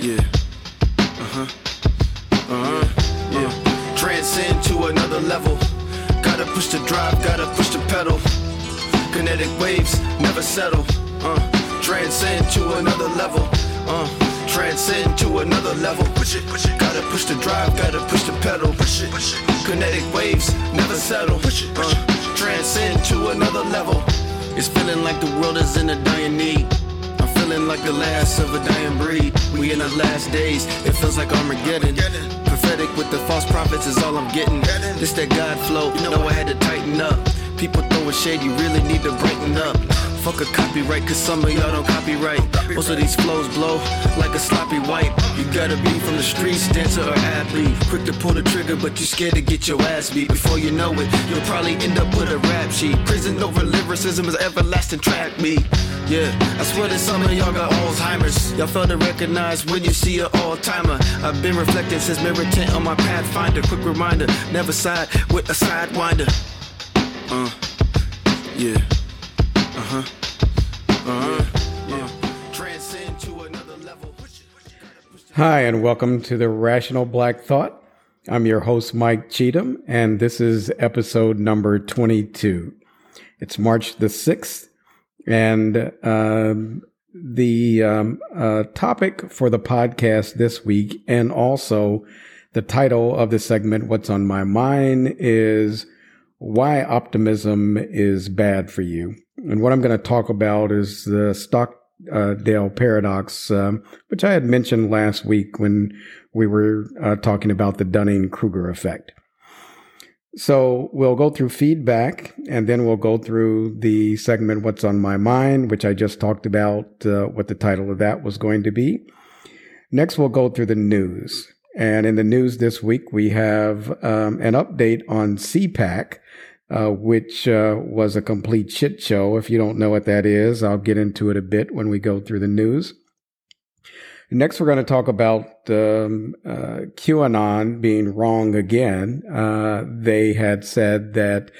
Yeah. Uh huh. Uh huh. Yeah. Transcend to another level. Gotta push the drive, gotta push the pedal. Kinetic waves never settle. Uh. Transcend to another level. Uh. Transcend to another level. Push it, push it. Gotta push the drive, gotta push the pedal. Push it, push it. Kinetic waves never settle. Push it, push it. Uh. Transcend to another level. It's feeling like the world is in a dying need. Feeling like the last of a dying breed. We in the last days, it feels like Armageddon. Prophetic with the false prophets is all I'm getting. This that God flow, you know I had to tighten up. People throwing shade, you really need to brighten up. Fuck a copyright, cause some of y'all don't copyright. Most of these flows blow like a sloppy wipe. You gotta be from the streets, dancer or athlete. Quick to pull the trigger, but you scared to get your ass beat. Before you know it, you'll probably end up with a rap sheet. Prison over lyricism is everlasting track meet. Yeah, I swear that some of y'all got Alzheimer's. Y'all fail to recognize when you see an all timer. I've been reflecting since mirror tent on my pathfinder. Quick reminder, never side with a sidewinder. Uh, yeah. Uh huh. Hi, and welcome to the Rational Black Thought. I'm your host, Mike Cheatham, and this is episode number 22. It's March the 6th, and um, the um, uh, topic for the podcast this week, and also the title of the segment, What's on My Mind, is Why Optimism is Bad for You. And what I'm going to talk about is the Stockdale paradox, um, which I had mentioned last week when we were uh, talking about the Dunning Kruger effect. So we'll go through feedback and then we'll go through the segment What's on My Mind, which I just talked about uh, what the title of that was going to be. Next, we'll go through the news. And in the news this week, we have um, an update on CPAC, uh, which uh, was a complete shit show. If you don't know what that is, I'll get into it a bit when we go through the news. Next, we're going to talk about um, uh, QAnon being wrong again. Uh, they had said that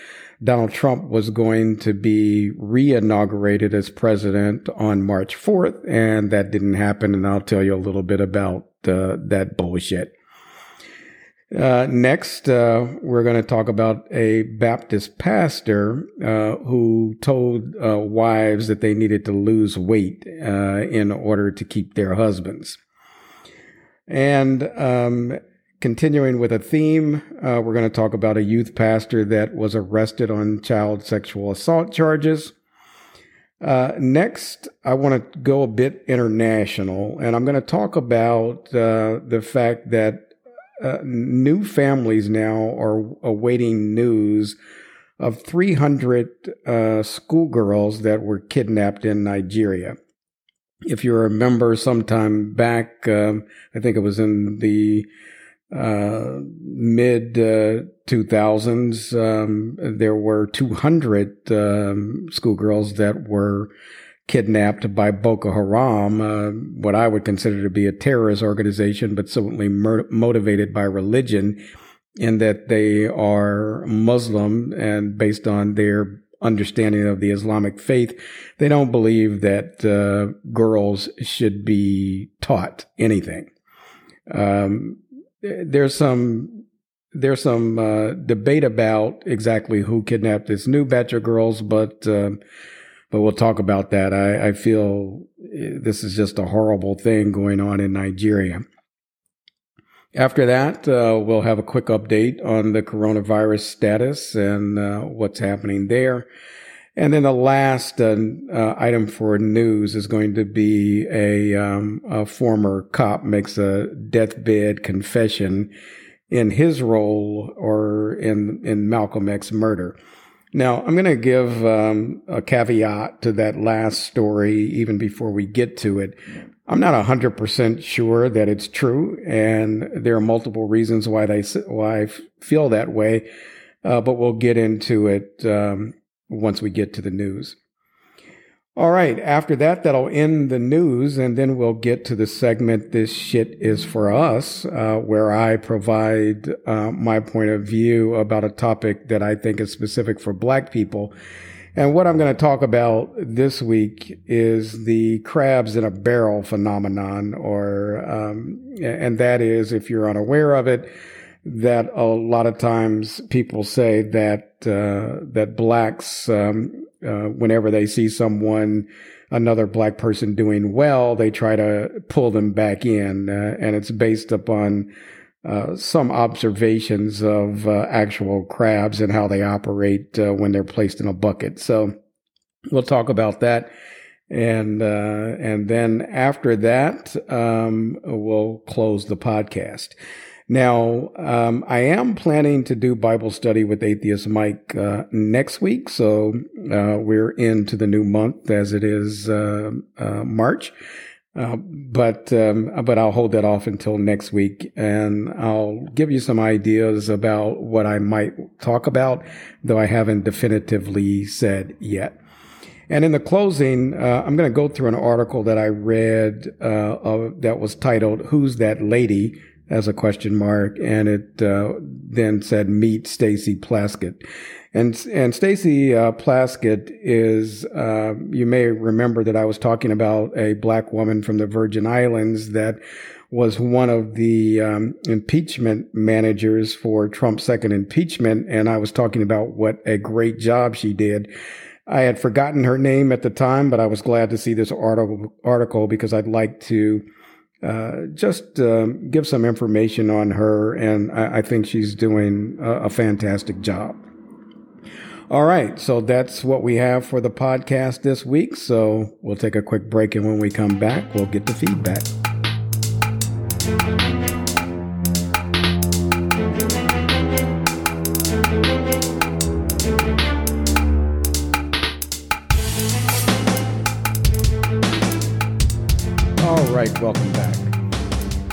Donald Trump was going to be re-inaugurated as president on March 4th, and that didn't happen. And I'll tell you a little bit about uh, that bullshit. Uh, next, uh, we're going to talk about a Baptist pastor uh, who told uh, wives that they needed to lose weight uh, in order to keep their husbands. And um, continuing with a theme, uh, we're going to talk about a youth pastor that was arrested on child sexual assault charges. next, I want to go a bit international, and I'm going to talk about the fact that uh, new families now are awaiting news of 300 uh, schoolgirls that were kidnapped in Nigeria. If you remember, sometime back, um, I think it was in the uh, mid 2000s, uh, um, there were 200 um, schoolgirls that were kidnapped by Boko Haram, uh, what I would consider to be a terrorist organization, but certainly mur- motivated by religion, in that they are Muslim and based on their understanding of the Islamic faith, they don't believe that uh, girls should be taught anything. Um, there's some there's some uh, debate about exactly who kidnapped this new batch of girls, but uh, but we'll talk about that. I, I feel eh, this is just a horrible thing going on in Nigeria. After that, uh, we'll have a quick update on the coronavirus status and uh, what's happening there. And then the last uh, uh item for news is going to be a, um, a former cop makes a deathbed confession in his role or in, in Malcolm X murder. Now, I'm going to give um, a caveat to that last story, even before we get to it. I'm not 100% sure that it's true, and there are multiple reasons why they why I feel that way, uh, but we'll get into it um, once we get to the news. All right. After that, that'll end the news, and then we'll get to the segment This Shit is for Us, uh, where I provide uh, my point of view about a topic that I think is specific for Black people. And what I'm going to talk about this week is the crabs in a barrel phenomenon, or um, and that is, if you're unaware of it, that a lot of times people say that uh, that blacks, um, uh, whenever they see someone, another black person doing well, they try to pull them back in, uh, and it's based upon uh, some observations of uh, actual crabs and how they operate uh, when they're placed in a bucket. So we'll talk about that, and and then after that, um, we'll close the podcast. Now, um, I am planning to do Bible study with Atheist Mike uh, next week, so we're into the new month as it is March. Uh, but um, but I'll hold that off until next week, and I'll give you some ideas about what I might talk about, though I haven't definitively said yet. And in the closing, uh, I'm going to go through an article that I read uh, that was titled "Who's That Lady?" As a question mark, and it uh, then said "Meet Stacey Plaskett." And and Stacey uh, Plaskett is uh, you may remember that I was talking about a black woman from the Virgin Islands that was one of the um, impeachment managers for Trump's second impeachment, and I was talking about what a great job she did. I had forgotten her name at the time, but I was glad to see this article article because I'd like to. Uh, just uh, give some information on her, and I, I think she's doing a, a fantastic job. All right, so that's what we have for the podcast this week. So we'll take a quick break, and when we come back, we'll get the feedback. All right, welcome back.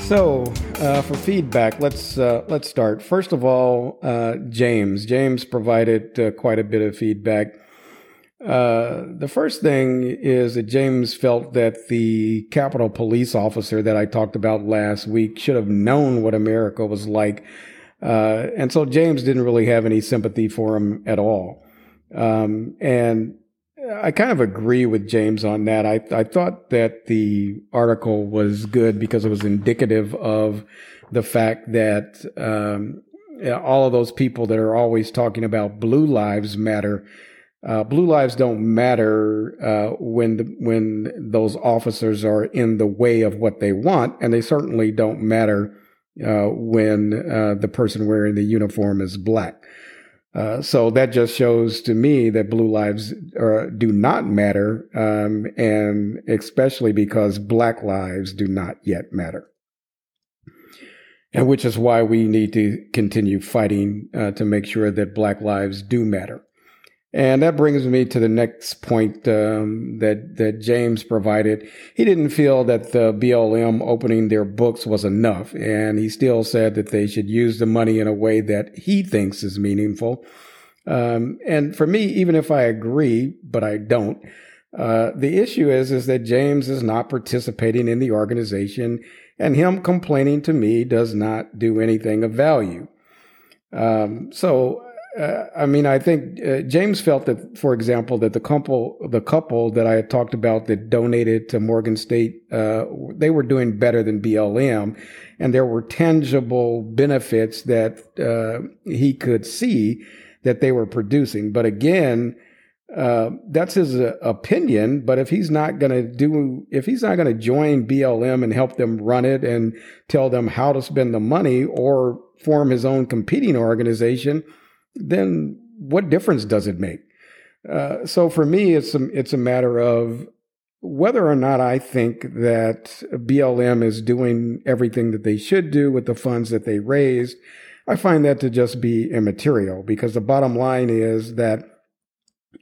So, uh, for feedback, let's uh, let's start. First of all, uh, James. James provided uh, quite a bit of feedback. Uh, the first thing is that James felt that the Capitol Police officer that I talked about last week should have known what America was like, uh, and so James didn't really have any sympathy for him at all. Um, and I kind of agree with James on that. I, I thought that the article was good because it was indicative of the fact that um, all of those people that are always talking about blue lives matter. Uh, blue lives don't matter uh, when the, when those officers are in the way of what they want, and they certainly don't matter uh, when uh, the person wearing the uniform is black. Uh, so that just shows to me that blue lives uh, do not matter, um, and especially because black lives do not yet matter. And which is why we need to continue fighting uh, to make sure that black lives do matter. And that brings me to the next point um, that that James provided. He didn't feel that the BLM opening their books was enough, and he still said that they should use the money in a way that he thinks is meaningful. Um, and for me, even if I agree, but I don't, uh, the issue is is that James is not participating in the organization, and him complaining to me does not do anything of value. Um, so uh, I mean, I think uh, James felt that, for example, that the couple, the couple that I had talked about that donated to Morgan State, uh, they were doing better than BLM, and there were tangible benefits that uh, he could see that they were producing. But again, uh, that's his uh, opinion. But if he's not going to do, if he's not going to join BLM and help them run it and tell them how to spend the money, or form his own competing organization then what difference does it make? Uh, so for me, it's a, it's a matter of whether or not I think that BLM is doing everything that they should do with the funds that they raised. I find that to just be immaterial because the bottom line is that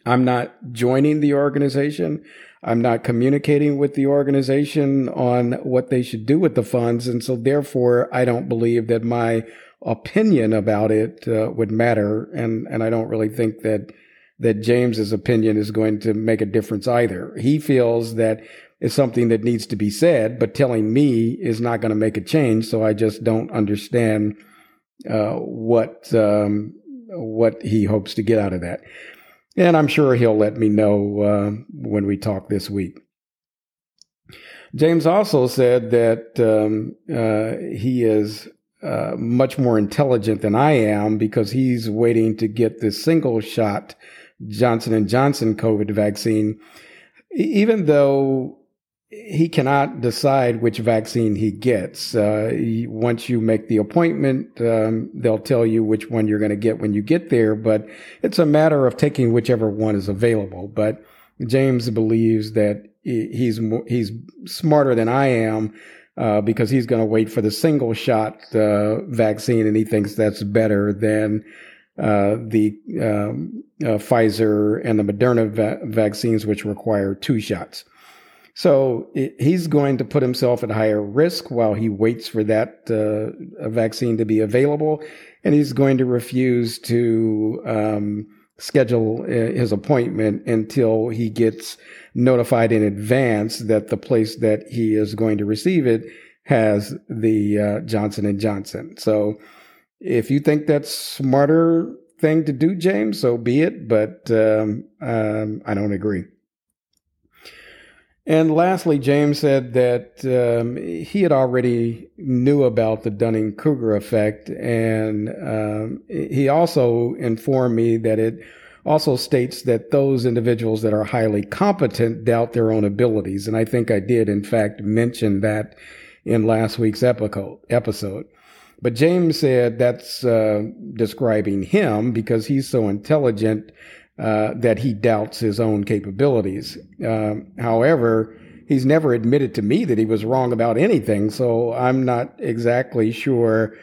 I'm not joining the organization. I'm not communicating with the organization on what they should do with the funds. And so therefore, I don't believe that my opinion about it uh, would matter, and and I don't really think that that James's opinion is going to make a difference either. He feels that it's something that needs to be said, but telling me is not going to make a change. So I just don't understand uh, what um, what he hopes to get out of that. And I'm sure he'll let me know uh, when we talk this week. James also said that um, uh, he is uh, much more intelligent than I am because he's waiting to get the single shot Johnson and Johnson COVID vaccine, even though he cannot decide which vaccine he gets. Uh, once you make the appointment, um, they'll tell you which one you're going to get when you get there, but it's a matter of taking whichever one is available. But James believes that he's he's smarter than I am uh, because he's going to wait for the single shot uh, vaccine, and he thinks that's better than uh, the um, uh, Pfizer and the Moderna va- vaccines, which require two shots. So it, he's going to put himself at higher risk while he waits for that uh, vaccine to be available, and he's going to refuse to um, schedule uh, his appointment until he gets notified in advance that the place that he is going to receive it has the uh, Johnson and Johnson. So if you think that's smarter thing to do, James, so be it. But um, um, I don't agree. And lastly, James said that um, he had already knew about the Dunning Kruger effect, and um, he also informed me that it also states that those individuals that are highly competent doubt their own abilities. And I think I did, in fact, mention that in last week's episode. But James said that's uh, describing him because he's so intelligent uh, that he doubts his own capabilities. Uh, however, he's never admitted to me that he was wrong about anything, so I'm not exactly sure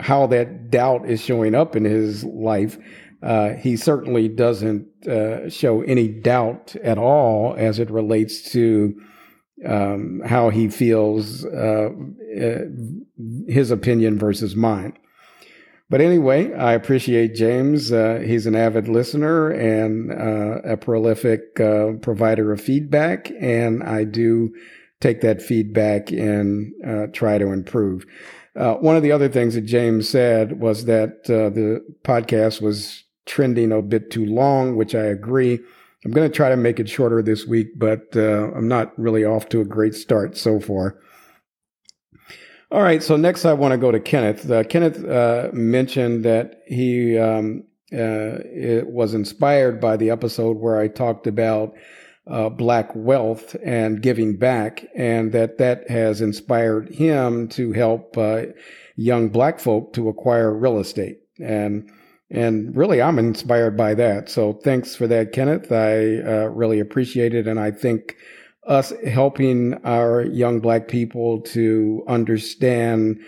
how that doubt is showing up in his life. Uh, he certainly doesn't uh, show any doubt at all as it relates to um, how he feels uh, uh his opinion versus mine. But anyway, I appreciate James. Uh, he's an avid listener and uh, a prolific provider of feedback, and I do take that feedback and try to improve. one of the other things that James said was that the podcast was trending a bit too long, which I agree. I'm going to try to make it shorter this week, but uh, I'm not really off to a great start so far. All right, so next I want to go to Kenneth. Uh, Kenneth uh, mentioned that he um, uh, was inspired by the episode where I talked about uh, black wealth and giving back, and that that has inspired him to help uh, young black folk to acquire real estate. And and really, I'm inspired by that. So thanks for that, Kenneth. I uh, really appreciate it. And I think us helping our young black people to understand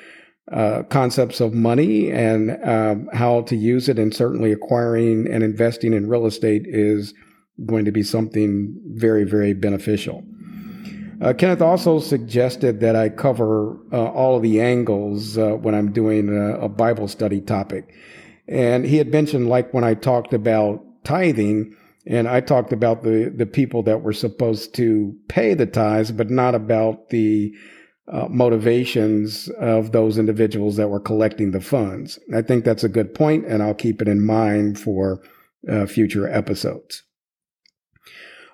uh, concepts of money and um, how to use it, and certainly acquiring and investing in real estate is going to be something very, very beneficial. Uh, Kenneth also suggested that I cover uh, all of the angles uh, when I'm doing a, a Bible study topic. And he had mentioned, like when I talked about tithing, and I talked about the, the people that were supposed to pay the tithes, but not about the uh, motivations of those individuals that were collecting the funds. I think that's a good point, and I'll keep it in mind for uh, future episodes.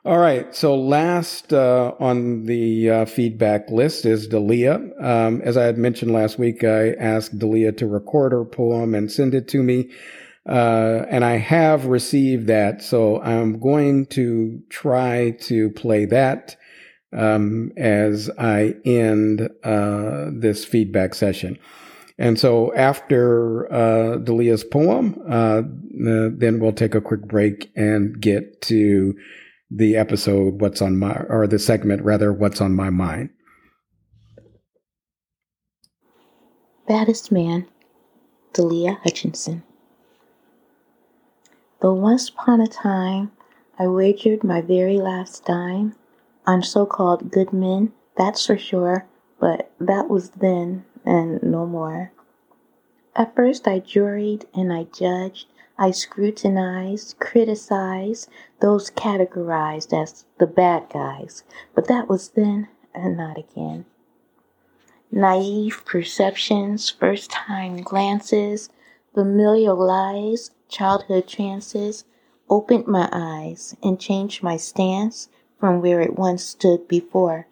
All right. So last uh, on the uh, feedback list is Dalia. Um, as I had mentioned last week, I asked Dalia to record her poem and send it to me. Uh, and I have received that. So I'm going to try to play that um, as I end uh, this feedback session. And so after uh, Dalia's poem, uh, then we'll take a quick break and get to the episode what's on my or the segment rather what's on my mind baddest man dalia hutchinson though once upon a time i wagered my very last dime on so-called good men that's for sure but that was then and no more at first i juried and i judged I scrutinized, criticized those categorized as the bad guys, but that was then and not again. Naive perceptions, first time glances, familial lies, childhood trances, opened my eyes and changed my stance from where it once stood before.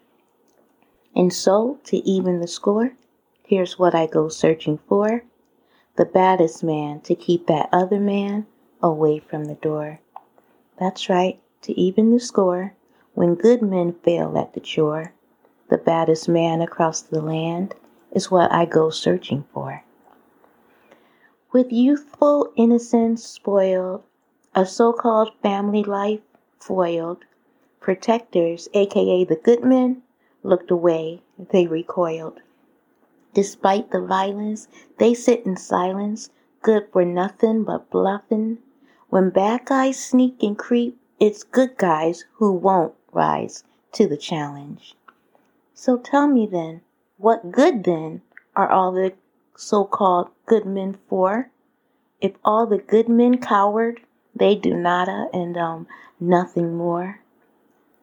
And so, to even the score, here's what I go searching for the baddest man to keep that other man away from the door. That's right, to even the score, when good men fail at the chore, the baddest man across the land is what I go searching for. With youthful innocence spoiled, a so called family life foiled, protectors, aka the good men, looked away, they recoiled. Despite the violence, they sit in silence, good for nothing but bluffing. When bad guys sneak and creep, it's good guys who won't rise to the challenge. So tell me then, what good then are all the so called good men for? If all the good men cowered, they do nada and um nothing more.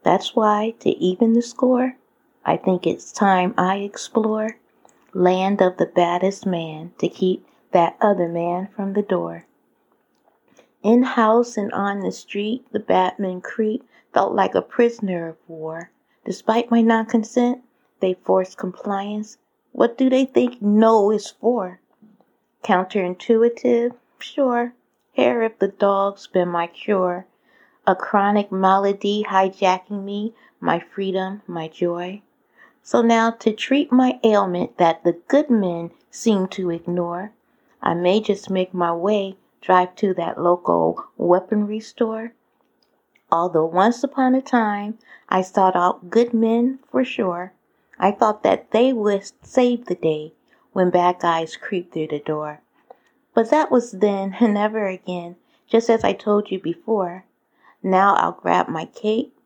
That's why, to even the score, I think it's time I explore land of the baddest man to keep that other man from the door. In house and on the street, the batman creep felt like a prisoner of war. Despite my non consent, they forced compliance. What do they think no is for? Counterintuitive? Sure. Hair if the dog's been my cure. A chronic malady hijacking me, my freedom, my joy. So now to treat my ailment that the good men seem to ignore, I may just make my way, drive to that local weaponry store Although once upon a time I sought out good men for sure, I thought that they would save the day when bad guys creep through the door. But that was then and never again, just as I told you before. Now I'll grab my cape,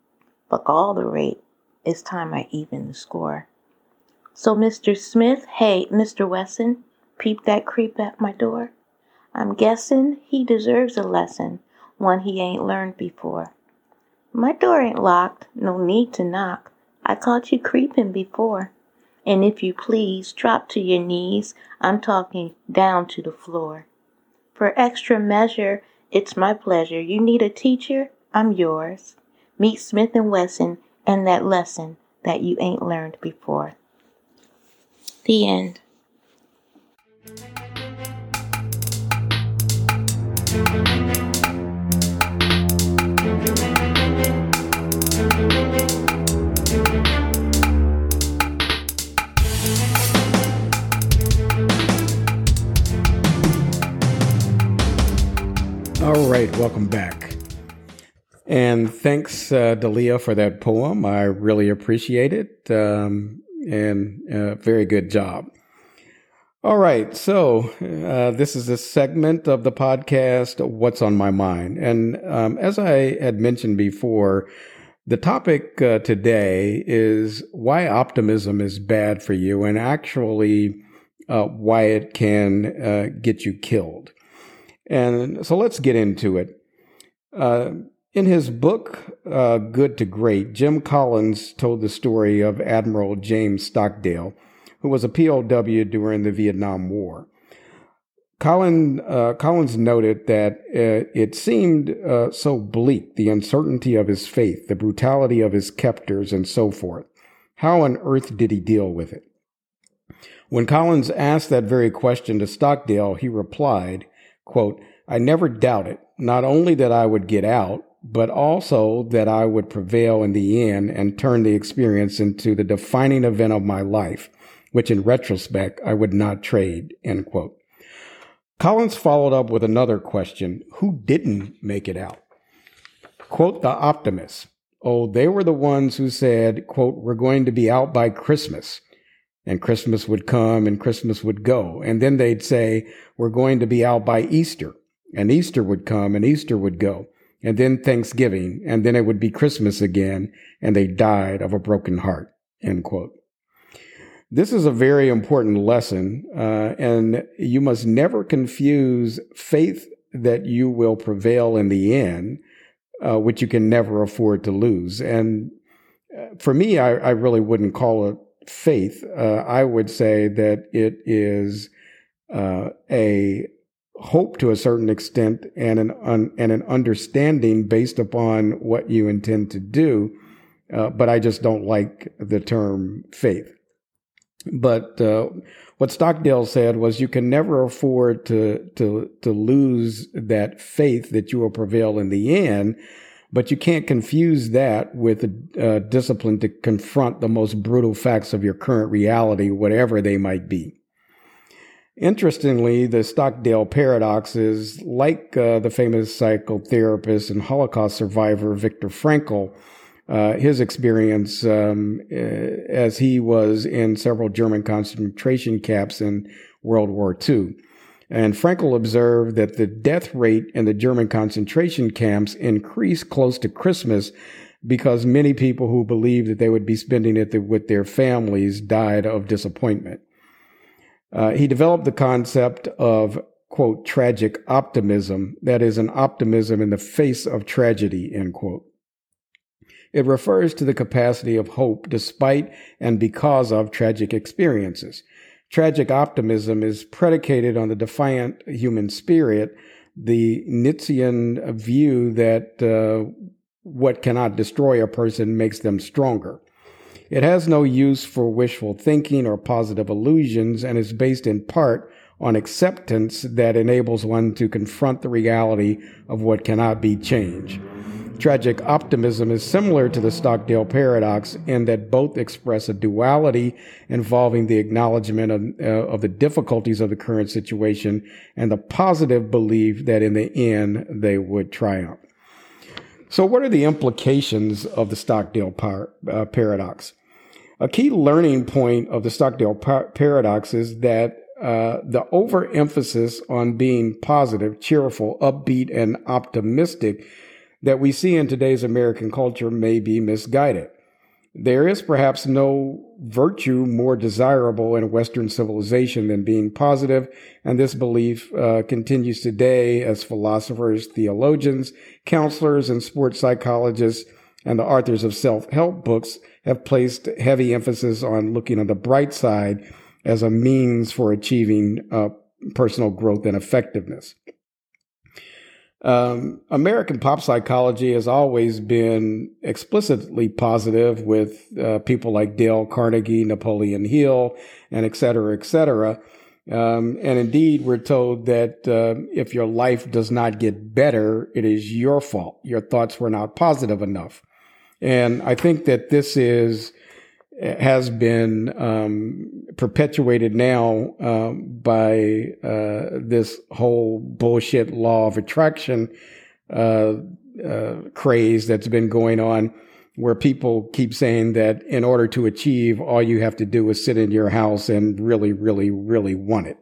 buck all the rate. It's time I even the score. So, Mr. Smith, hey, Mr. Wesson, peep that creep at my door. I'm guessing he deserves a lesson, one he ain't learned before. My door ain't locked, no need to knock. I caught you creeping before. And if you please, drop to your knees. I'm talking down to the floor. For extra measure, it's my pleasure. You need a teacher? I'm yours. Meet Smith and Wesson and that lesson that you ain't learned before. The end. All right, welcome back. And thanks, uh, Dalia, for that poem. I really appreciate it. Um, and uh, very good job. All right, so uh, this is a segment of the podcast, What's on My Mind. And um, as I had mentioned before, the topic uh, today is why optimism is bad for you and actually uh, why it can uh, get you killed. And so let's get into it. Uh, in his book, uh, Good to Great, Jim Collins told the story of Admiral James Stockdale, who was a POW during the Vietnam War. Collins, uh, Collins noted that uh, it seemed uh, so bleak, the uncertainty of his faith, the brutality of his captors, and so forth. How on earth did he deal with it? When Collins asked that very question to Stockdale, he replied, quote, I never doubted not only that I would get out, but also that I would prevail in the end and turn the experience into the defining event of my life, which in retrospect I would not trade, end quote. Collins followed up with another question. Who didn't make it out? Quote the optimists. Oh, they were the ones who said, quote, we're going to be out by Christmas. And Christmas would come and Christmas would go. And then they'd say, we're going to be out by Easter. And Easter would come and Easter would go and then Thanksgiving, and then it would be Christmas again, and they died of a broken heart. End quote. This is a very important lesson, uh, and you must never confuse faith that you will prevail in the end, uh, which you can never afford to lose. And uh, for me, I, I really wouldn't call it faith. Uh, I would say that it is uh, a hope to a certain extent and an un, and an understanding based upon what you intend to do. Uh, but I just don't like the term faith. But uh, what Stockdale said was, you can never afford to to to lose that faith that you will prevail in the end. But you can't confuse that with a uh, discipline to confront the most brutal facts of your current reality, whatever they might be. Interestingly, the Stockdale paradox is like uh, the famous psychotherapist and Holocaust survivor Viktor Frankl. Uh, his experience um, uh, as he was in several German concentration camps in World War II. And Frankl observed that the death rate in the German concentration camps increased close to Christmas because many people who believed that they would be spending it with their families died of disappointment. Uh, he developed the concept of, quote, tragic optimism, that is, an optimism in the face of tragedy, end quote. It refers to the capacity of hope despite and because of tragic experiences. Tragic optimism is predicated on the defiant human spirit, the Nietzschean view that uh, what cannot destroy a person makes them stronger. It has no use for wishful thinking or positive illusions and is based in part on acceptance that enables one to confront the reality of what cannot be changed. Tragic optimism is similar to the Stockdale paradox in that both express a duality involving the acknowledgement of, uh, of the difficulties of the current situation and the positive belief that in the end they would triumph. So, what are the implications of the Stockdale par- uh, paradox? A key learning point of the Stockdale par- paradox is that uh, the overemphasis on being positive, cheerful, upbeat, and optimistic that we see in today's American culture may be misguided. There is perhaps no virtue more desirable in Western civilization than being positive, and this belief uh, continues today as philosophers, theologians, counselors, and sports psychologists and the authors of self help books have placed heavy emphasis on looking on the bright side as a means for achieving uh, personal growth and effectiveness. Um, American pop psychology has always been explicitly positive with uh, people like Dale Carnegie, Napoleon Hill, and et cetera, et cetera. Um, and indeed, we're told that uh, if your life does not get better, it is your fault. Your thoughts were not positive enough. And I think that this is has been um, perpetuated now um, by uh, this whole bullshit law of attraction uh, uh, craze that's been going on, where people keep saying that in order to achieve, all you have to do is sit in your house and really, really, really want it,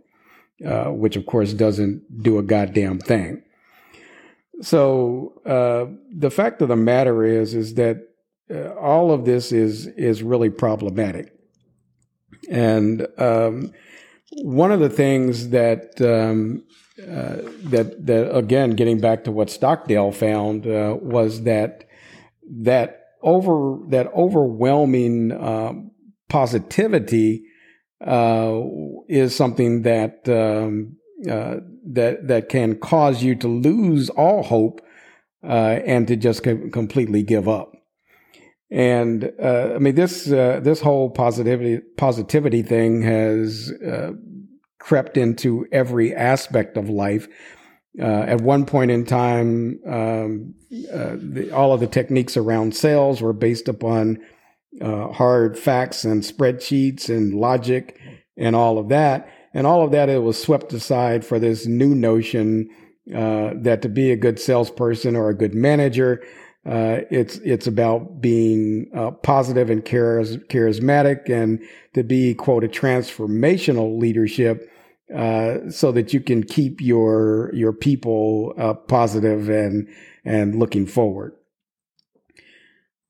uh, which of course doesn't do a goddamn thing. So uh, the fact of the matter is, is that uh, all of this is is really problematic. And um, one of the things that um, uh, that that again, getting back to what Stockdale found, uh, was that that over that overwhelming um, positivity uh, is something that um, uh, that that can cause you to lose all hope uh, and to just co- completely give up. And uh, I mean, this uh, this whole positivity positivity thing has uh, crept into every aspect of life. Uh, at one point in time, um, uh, the, all of the techniques around sales were based upon uh, hard facts and spreadsheets and logic and all of that. And all of that it was swept aside for this new notion that to be a good salesperson or a good manager, uh, it's it's about being uh, positive and charis- charismatic, and to be quote a transformational leadership, uh, so that you can keep your your people uh, positive and and looking forward.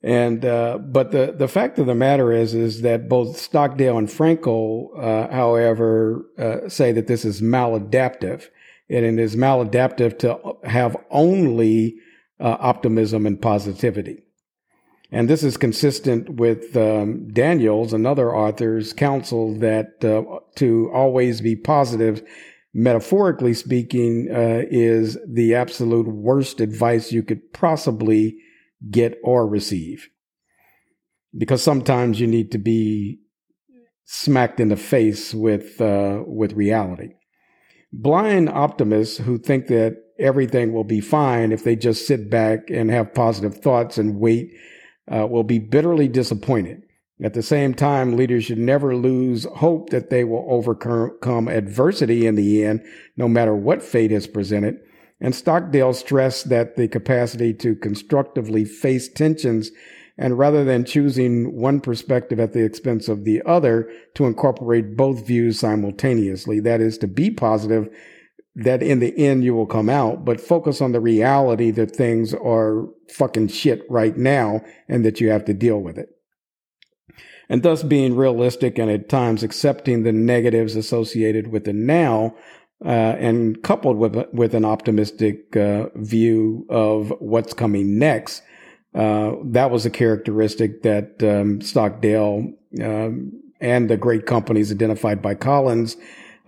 And uh, but the the fact of the matter is is that both Stockdale and Frankl, uh, however, say that this is maladaptive, and it is maladaptive to have only uh, optimism and positivity. And this is consistent with um, Daniels and other authors' counsel that uh, to always be positive metaphorically speaking, uh, is the absolute worst advice you could possibly get or receive. Because sometimes you need to be smacked in the face with uh, with reality. Blind optimists who think that everything will be fine if they just sit back and have positive thoughts and wait uh, will be bitterly disappointed. At the same time, leaders should never lose hope that they will overcome adversity in the end, no matter what fate is presented. And Stockdale stressed that the capacity to constructively face tensions and rather than choosing one perspective at the expense of the other, to incorporate both views simultaneously. That is to be positive that in the end you will come out, but focus on the reality that things are fucking shit right now and that you have to deal with it. And thus being realistic and at times accepting the negatives associated with the now, uh, and coupled with, with an optimistic uh, view of what's coming next, uh, that was a characteristic that um, Stockdale um, and the great companies identified by Collins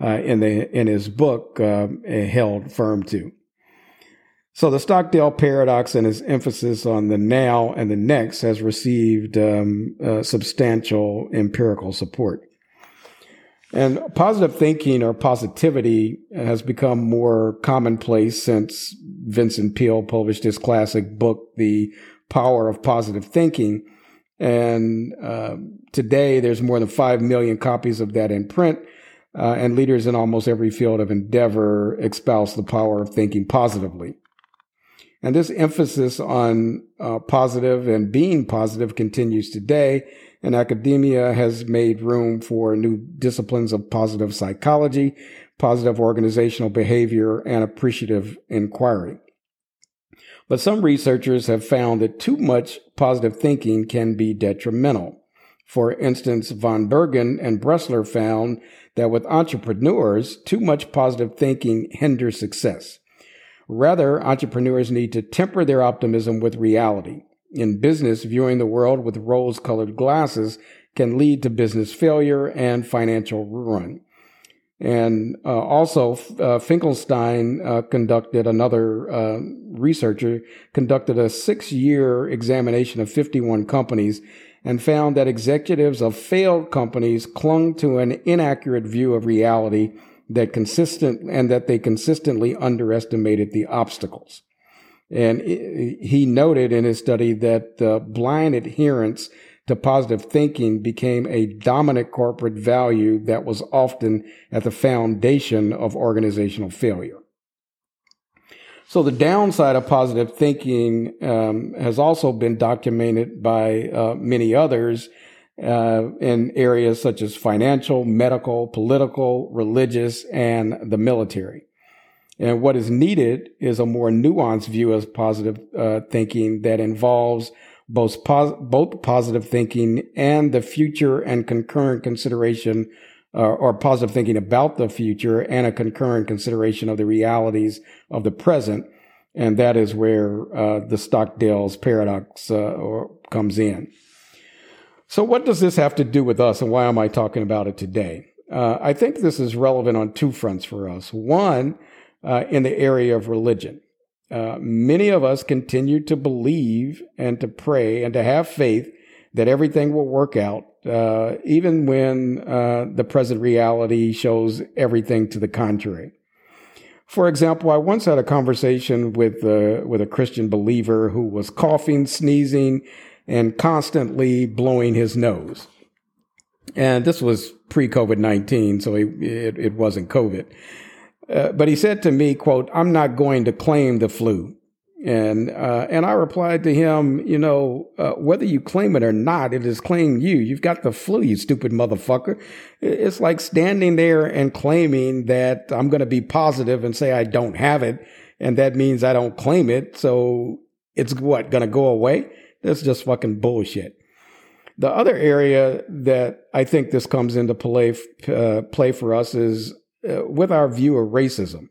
uh, in the in his book uh, held firm to. So the Stockdale paradox and his emphasis on the now and the next has received um, uh, substantial empirical support. And positive thinking or positivity has become more commonplace since Vincent Peale published his classic book, The Power of Positive Thinking. And uh, today there's more than 5 million copies of that in print uh, and leaders in almost every field of endeavor espouse the power of thinking positively. And this emphasis on uh, positive and being positive continues today, and academia has made room for new disciplines of positive psychology, positive organizational behavior, and appreciative inquiry. But some researchers have found that too much positive thinking can be detrimental. For instance, von Bergen and Bressler found that with entrepreneurs, too much positive thinking hinders success. Rather, entrepreneurs need to temper their optimism with reality. In business, viewing the world with rose colored glasses can lead to business failure and financial ruin. And uh, also, uh, Finkelstein uh, conducted another uh, researcher conducted a six year examination of 51 companies and found that executives of failed companies clung to an inaccurate view of reality that consistent and that they consistently underestimated the obstacles. And he noted in his study that the blind adherence to positive thinking became a dominant corporate value that was often at the foundation of organizational failure. So the downside of positive thinking um, has also been documented by uh, many others uh, in areas such as financial, medical, political, religious, and the military. And what is needed is a more nuanced view of positive uh, thinking that involves both, pos- both positive thinking and the future and concurrent consideration uh, or positive thinking about the future and a concurrent consideration of the realities of the present. And that is where uh, the Stockdale's paradox uh, comes in. So, what does this have to do with us, and why am I talking about it today? Uh, I think this is relevant on two fronts for us. One, uh, in the area of religion. Uh, many of us continue to believe and to pray and to have faith that everything will work out, uh, even when uh, the present reality shows everything to the contrary. For example, I once had a conversation with uh, with a Christian believer who was coughing, sneezing, and constantly blowing his nose. And this was pre COVID nineteen, so he, it, it wasn't COVID. Uh, but he said to me, "quote I'm not going to claim the flu." And uh, and I replied to him, you know, uh, whether you claim it or not, it is claiming you. You've got the flu, you stupid motherfucker. It's like standing there and claiming that I'm going to be positive and say I don't have it, and that means I don't claim it. So it's what going to go away? That's just fucking bullshit. The other area that I think this comes into play uh, play for us is uh, with our view of racism.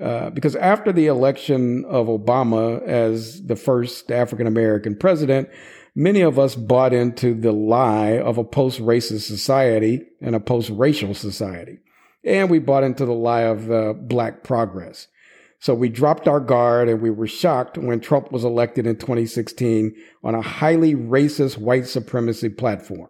Uh, because after the election of Obama as the first African American president, many of us bought into the lie of a post racist society and a post racial society. and we bought into the lie of uh, black progress. So we dropped our guard and we were shocked when Trump was elected in 2016 on a highly racist white supremacy platform.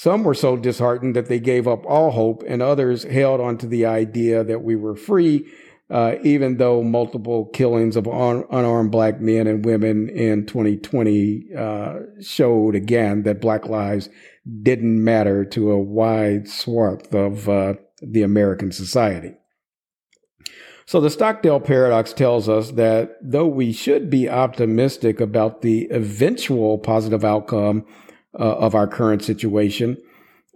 Some were so disheartened that they gave up all hope, and others held on to the idea that we were free, uh, even though multiple killings of un- unarmed black men and women in 2020 uh, showed again that black lives didn't matter to a wide swath of uh, the American society. So the Stockdale paradox tells us that though we should be optimistic about the eventual positive outcome of our current situation,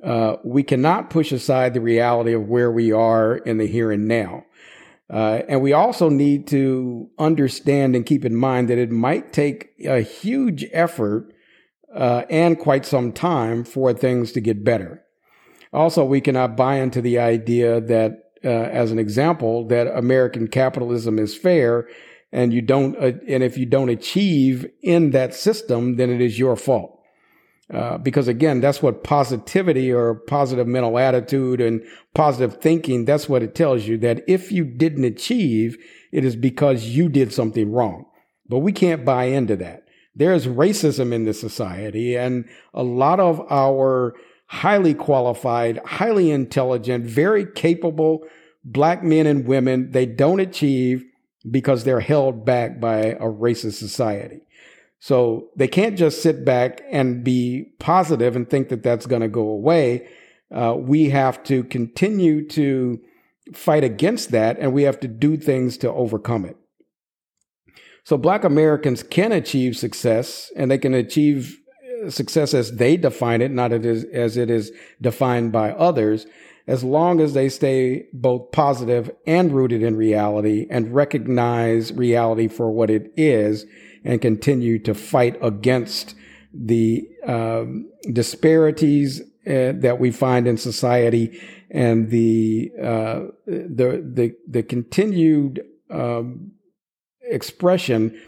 uh, we cannot push aside the reality of where we are in the here and now. Uh, and we also need to understand and keep in mind that it might take a huge effort uh, and quite some time for things to get better. Also, we cannot buy into the idea that, uh, as an example, that American capitalism is fair and you don't, uh, and if you don't achieve in that system, then it is your fault. Uh, because again, that's what positivity or positive mental attitude and positive thinking, that's what it tells you that if you didn't achieve, it is because you did something wrong. But we can't buy into that. There's racism in this society and a lot of our highly qualified, highly intelligent, very capable black men and women, they don't achieve because they're held back by a racist society. So they can't just sit back and be positive and think that that's going to go away. Uh, we have to continue to fight against that and we have to do things to overcome it. So black Americans can achieve success and they can achieve uh, success as they define it, not as it is defined by others, as long as they stay both positive and rooted in reality and recognize reality for what it is and continue to fight against the um, disparities uh, that we find in society and the uh, the the the continued um, expression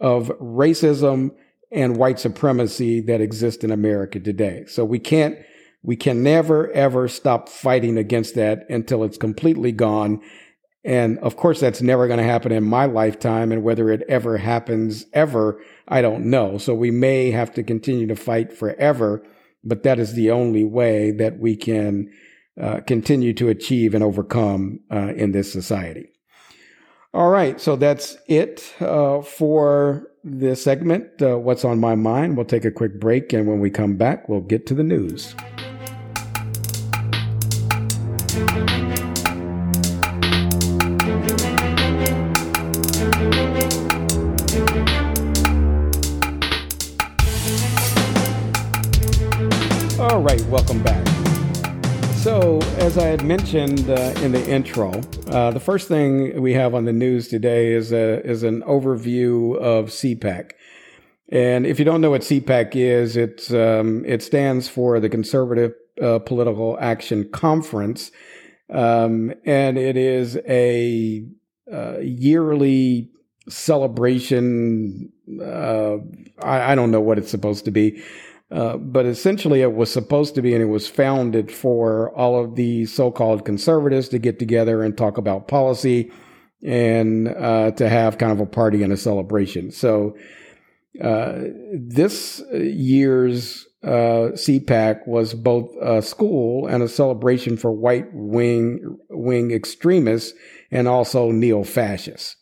of racism and white supremacy that exists in America today. So we can't we can never ever stop fighting against that until it's completely gone and of course, that's never going to happen in my lifetime. And whether it ever happens ever, I don't know. So we may have to continue to fight forever, but that is the only way that we can uh, continue to achieve and overcome uh, in this society. All right. So that's it uh, for this segment. Uh, what's on my mind? We'll take a quick break. And when we come back, we'll get to the news. All right, welcome back. So, as I had mentioned uh, in the intro, uh, the first thing we have on the news today is a, is an overview of CPAC. And if you don't know what CPAC is, it's um, it stands for the Conservative uh, Political Action Conference, um, and it is a uh, yearly celebration. Uh, I, I, don't know what it's supposed to be. Uh, but essentially, it was supposed to be, and it was founded for all of the so-called conservatives to get together and talk about policy, and uh, to have kind of a party and a celebration. So, uh, this year's uh, CPAC was both a school and a celebration for white wing wing extremists and also neo fascists.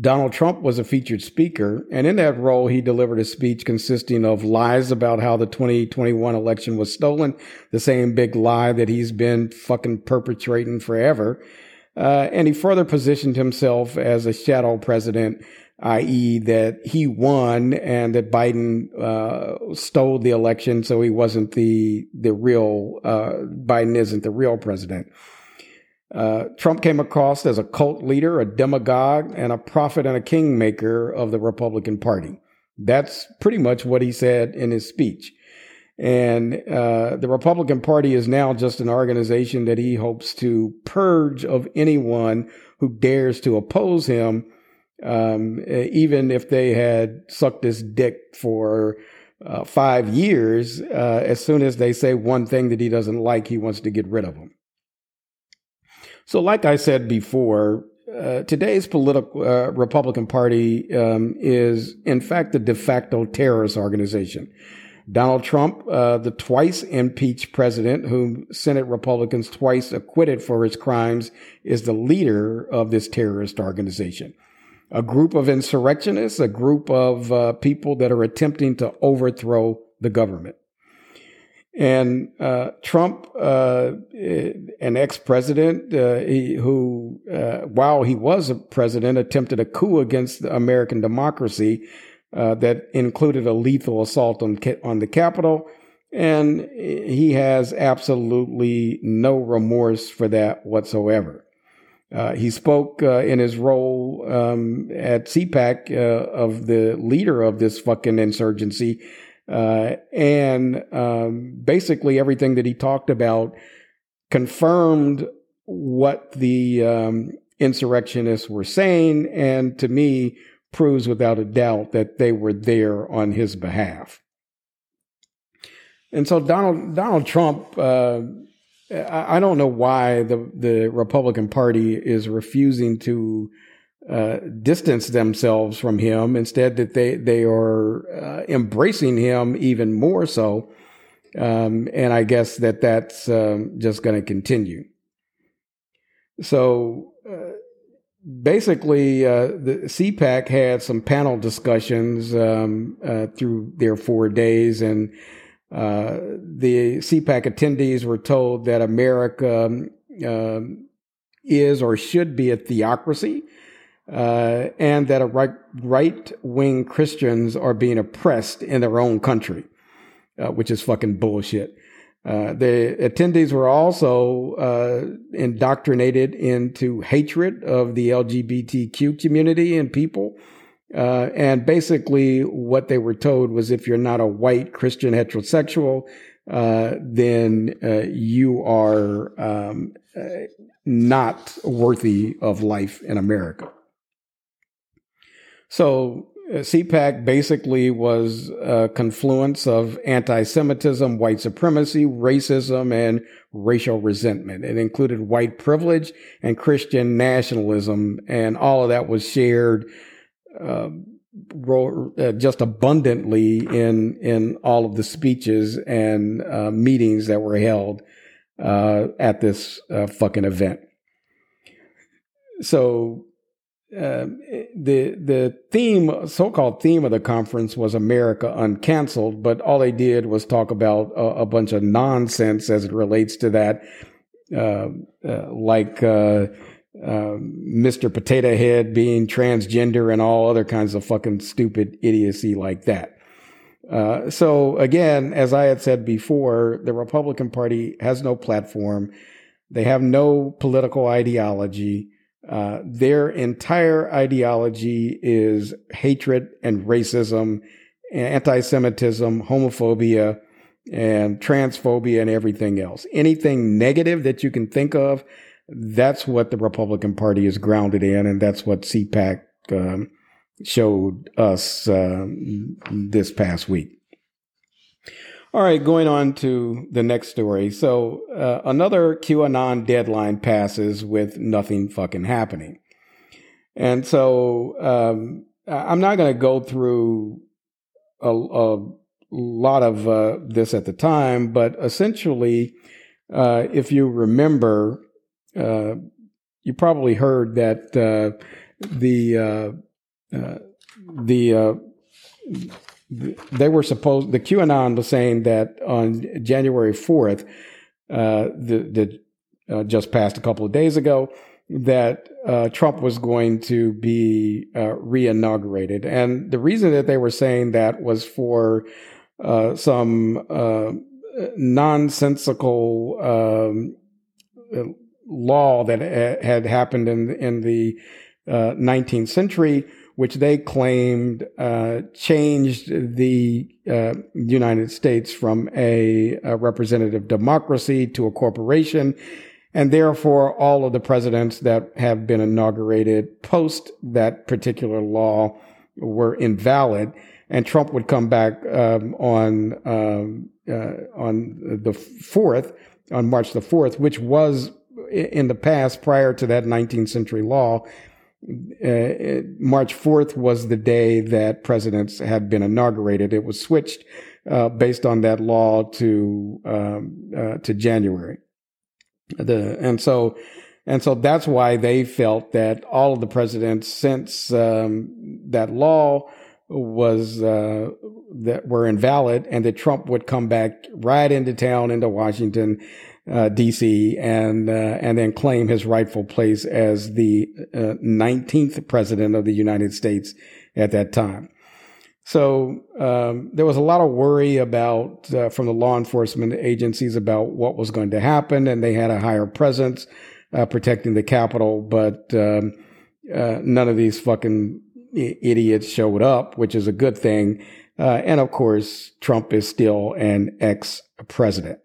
Donald Trump was a featured speaker, and in that role, he delivered a speech consisting of lies about how the 2021 election was stolen, the same big lie that he's been fucking perpetrating forever. Uh, and he further positioned himself as a shadow president, i.e., that he won and that Biden uh, stole the election, so he wasn't the the real uh, Biden isn't the real president. Uh, Trump came across as a cult leader, a demagogue, and a prophet and a kingmaker of the Republican Party. That's pretty much what he said in his speech. And uh, the Republican Party is now just an organization that he hopes to purge of anyone who dares to oppose him, um, even if they had sucked his dick for uh, five years. Uh, as soon as they say one thing that he doesn't like, he wants to get rid of them. So, like I said before, uh, today's political uh, Republican Party um, is, in fact, the de facto terrorist organization. Donald Trump, uh, the twice impeached president, whom Senate Republicans twice acquitted for his crimes, is the leader of this terrorist organization. A group of insurrectionists, a group of uh, people that are attempting to overthrow the government. And uh, Trump, uh, an ex-president uh, who, uh, while he was a president, attempted a coup against American democracy uh, that included a lethal assault on on the Capitol, and he has absolutely no remorse for that whatsoever. Uh, he spoke in his role um, at CPAC of the leader of this fucking insurgency uh, and um, basically, everything that he talked about confirmed what the um, insurrectionists were saying, and to me, proves without a doubt that they were there on his behalf. And so, Donald Donald Trump. Uh, I don't know why the the Republican Party is refusing to uh, distance themselves from him. Instead, that they they are uh, embracing him even more so. Um, and I guess that that's um, just going to continue. So uh, basically, uh, the CPAC had some panel discussions um, uh, through their four days, and the CPAC attendees were told that America um, is or should be a theocracy uh, and that a right right wing Christians are being oppressed in their own country, uh, which is fucking bullshit. Uh, the attendees were also uh, indoctrinated into hatred of the LGBTQ community and people. Uh, and basically, what they were told was if you're not a white Christian heterosexual, uh, then you are um, not worthy of life in America. So uh, CPAC basically was a confluence of anti Semitism, white supremacy, racism, and racial resentment. It included white privilege and Christian nationalism, and all of that was shared uh, uh, just abundantly in, in all of the speeches and uh, meetings that were held uh, at this uh, fucking event. So um, the the theme, so-called theme of the conference was America Uncanceled, but all they did was talk about a, a bunch of nonsense as it relates to that, uh, uh, like uh, Mr. Um, Potato Head being transgender and all other kinds of fucking stupid idiocy like that. Uh, so again, as I had said before, the Republican Party has no platform. They have no political ideology. Uh, their entire ideology is hatred and racism, anti Semitism, homophobia, and transphobia, and everything else. Anything negative that you can think of, that's what the Republican Party is grounded in, and that's what CPAC um, showed us uh, this past week. All right, going on to the next story. So, uh, another QAnon deadline passes with nothing fucking happening. And so, um, I'm not going to go through a, a lot of uh, this at the time, but essentially, uh, if you remember, uh, you probably heard that uh, the uh, the they were supposed the QAnon was saying that on January fourth, uh, the, the uh, just passed a couple of days ago, that uh, Trump was going to be uh, reinaugurated, and the reason that they were saying that was for uh, some uh, nonsensical um, law that had happened in in the 19th century which they claimed uh, changed the uh, United States from a, a, representative democracy to a corporation. And therefore, all of the presidents that have been inaugurated post that particular law were invalid. And Trump would come back um, on um, uh, on the fourth, on March the fourth, which was in the past, prior to that 19th century law, uh, March 4th was the day that presidents had been inaugurated. It was switched uh, based on that law to um, uh, to January. The and so and so that's why they felt that all of the presidents since um, that law was uh, that were invalid, and that Trump would come back right into town into Washington uh, D.C. and uh, and then claim his rightful place as the uh, 19th president of the United States at that time. So um, there was a lot of worry about uh, from the law enforcement agencies about what was going to happen, and they had a higher presence uh, protecting the Capitol, but um, uh, none of these fucking idiots showed up, which is a good thing. and of course, Trump is still an ex president.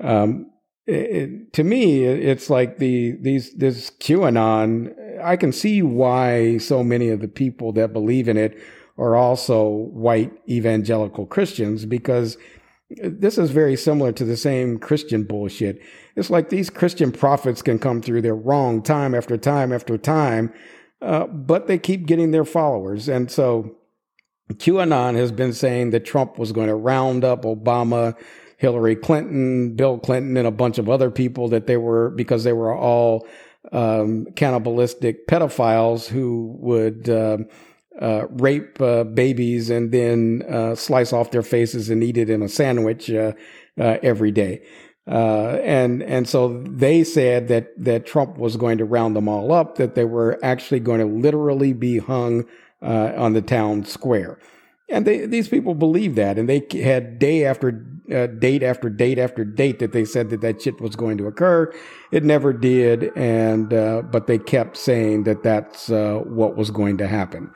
Um, it, to me, it's like the these this QAnon. I can see why so many of the people that believe in it are also white evangelical Christians because this is very similar to the same Christian bullshit. It's like these Christian prophets can come through their wrong time after time after time, uh, but they keep getting their followers. And so QAnon has been saying that Trump was going to round up Obama Hillary Clinton, Bill Clinton, and a bunch of other people that they were because they were all um, cannibalistic pedophiles who would uh, uh, rape uh, babies and then uh, slice off their faces and eat it in a sandwich uh, uh, every day. and and so they said that that Trump was going to round them all up, that they were actually going to literally be hung on the town square. And they, these people believed that, and they had day after uh, date after date after date that they said that that shit was going to occur. It never did, and uh, but they kept saying that that's uh, what was going to happen.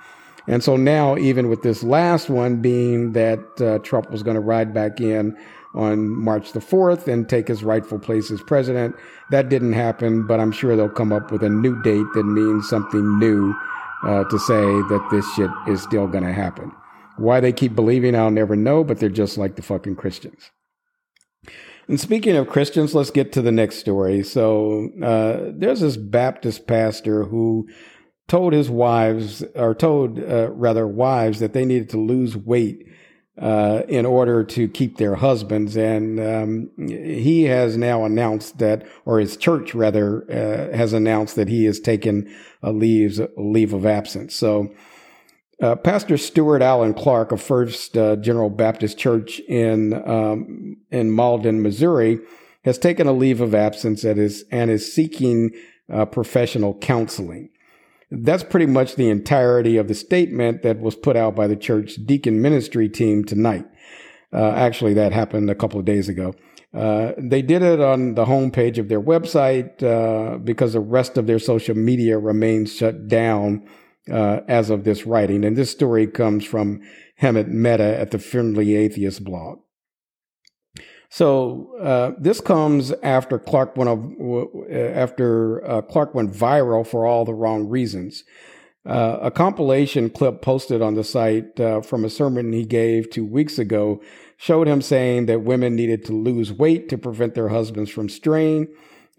And so now, even with this last one being that uh, Trump was going to ride back in on March the 4th and take his rightful place as president, that didn't happen, but I'm sure they'll come up with a new date that means something new uh, to say that this shit is still going to happen. Why they keep believing, I'll never know, but they're just like the fucking Christians. And speaking of Christians, let's get to the next story. So uh, there's this Baptist pastor who told his wives, or told uh, rather wives, that they needed to lose weight uh, in order to keep their husbands. And um, he has now announced that, or his church rather, uh, has announced that he has taken a leave, a leave of absence. So uh, Pastor Stuart Allen Clark of First uh, General Baptist Church in um, in Malden, Missouri, has taken a leave of absence and is, and is seeking uh, professional counseling. That's pretty much the entirety of the statement that was put out by the church deacon ministry team tonight. Uh, actually, that happened a couple of days ago. Uh, they did it on the homepage of their website uh, because the rest of their social media remains shut down uh, as of this writing. And this story comes from Hemant Mehta at the Friendly Atheist blog. So uh, this comes after Clark went uh, after uh, Clark went viral for all the wrong reasons. Uh, a compilation clip posted on the site uh, from a sermon he gave two weeks ago showed him saying that women needed to lose weight to prevent their husbands from straying,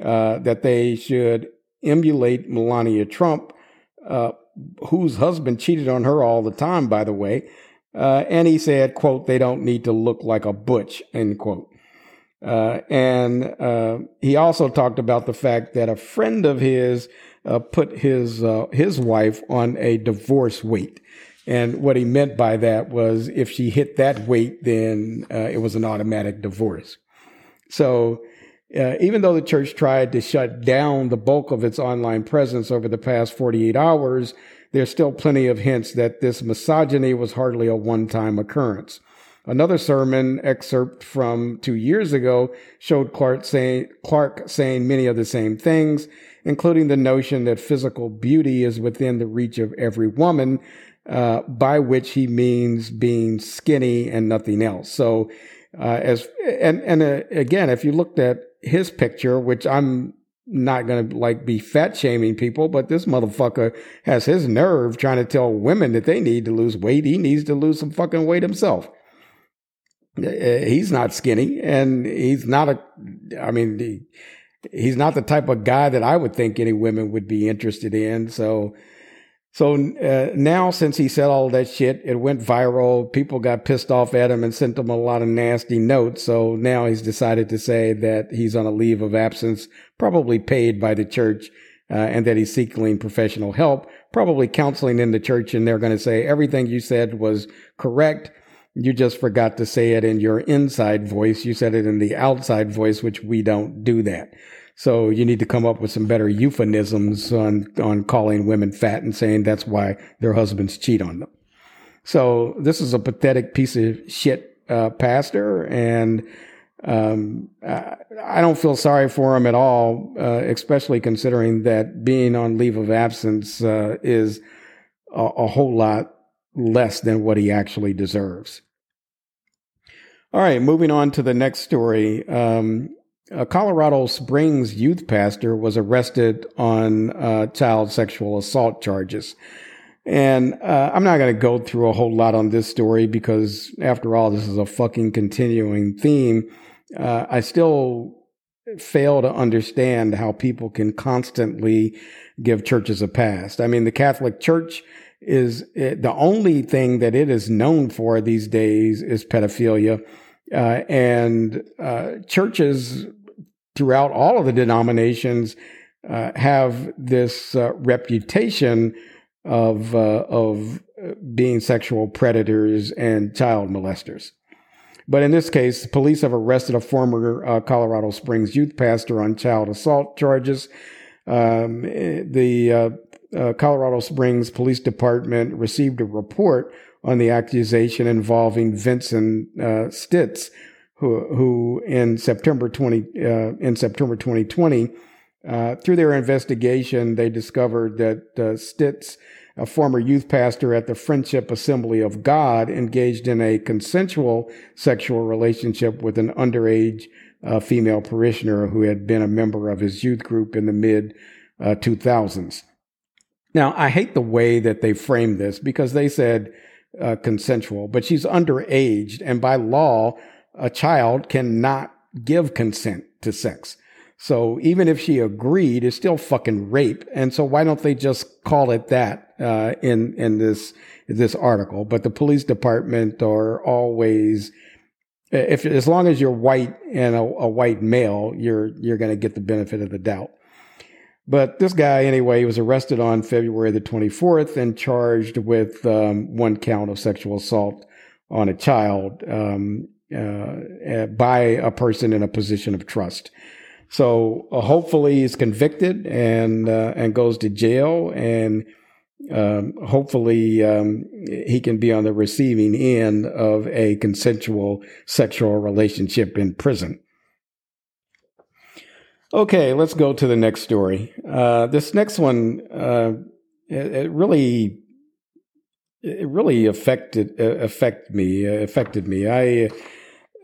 uh, that they should emulate Melania Trump, whose husband cheated on her all the time, by the way. Uh, and he said, quote, they don't need to look like a butch, end quote. Uh, and uh, he also talked about the fact that a friend of his uh, put his uh, his wife on a divorce weight. And what he meant by that was if she hit that weight, then uh, it was an automatic divorce. So uh, even though the church tried to shut down the bulk of its online presence over the past 48 hours, there's still plenty of hints that this misogyny was hardly a one time occurrence. Another sermon excerpt from two years ago showed Clark saying, Clark saying many of the same things, including the notion that physical beauty is within the reach of every woman, uh, by which he means being skinny and nothing else. So, uh, as and and uh, again, if you looked at his picture, which I'm not going to like be fat shaming people, but this motherfucker has his nerve trying to tell women that they need to lose weight. He needs to lose some fucking weight himself. Uh, he's not skinny and he's not a, I mean, he's not the type of guy that I would think any women would be interested in. So, so uh, now since he said all that shit, it went viral. People got pissed off at him and sent him a lot of nasty notes. So now he's decided to say that he's on a leave of absence, probably paid by the church, uh, and that he's seeking professional help, probably counseling in the church. And they're going to say everything you said was correct. You just forgot to say it in your inside voice. You said it in the outside voice, which we don't do that. So you need to come up with some better euphemisms on, on calling women fat and saying that's why their husbands cheat on them. So this is a pathetic piece of shit, uh, pastor. And, um, I don't feel sorry for him at all, uh, especially considering that being on leave of absence, uh, is a, a whole lot less than what he actually deserves. All right, moving on to the next story. Um, a Colorado Springs youth pastor was arrested on uh, child sexual assault charges. And uh, I'm not going to go through a whole lot on this story because, after all, this is a fucking continuing theme. Uh, I still fail to understand how people can constantly give churches a pass. I mean, the Catholic Church is eh, the only thing that it is known for these days is pedophilia. Uh, and uh, churches throughout all of the denominations uh, have this uh, reputation of uh, of being sexual predators and child molesters. But in this case, police have arrested a former uh, Colorado Springs youth pastor on child assault charges. Um, the uh, uh, Colorado Springs Police Department received a report on the accusation involving Vincent Stitz, who, who in September 20, uh, in September 2020, uh, through their investigation, they discovered that uh, Stitz, a former youth pastor at the Friendship Assembly of God, engaged in a consensual sexual relationship with an underage uh, female parishioner who had been a member of his youth group in the mid 2000s. Uh, now, I hate the way that they framed this because they said uh, consensual, but she's underage, and by law, a child cannot give consent to sex. So even if she agreed, it's still fucking rape. And so why don't they just call it that uh, in in this this article? But the police department are always, if as long as you're white and a, a white male, you're you're going to get the benefit of the doubt. But this guy, anyway, was arrested on February the 24th and charged with um, one count of sexual assault on a child. Um, uh, by a person in a position of trust. So uh, hopefully he's convicted and uh, and goes to jail, and um, hopefully um, he can be on the receiving end of a consensual sexual relationship in prison. Okay, let's go to the next story. Uh, this next one, uh, it, it, really, it really affected uh, affect me affected me. I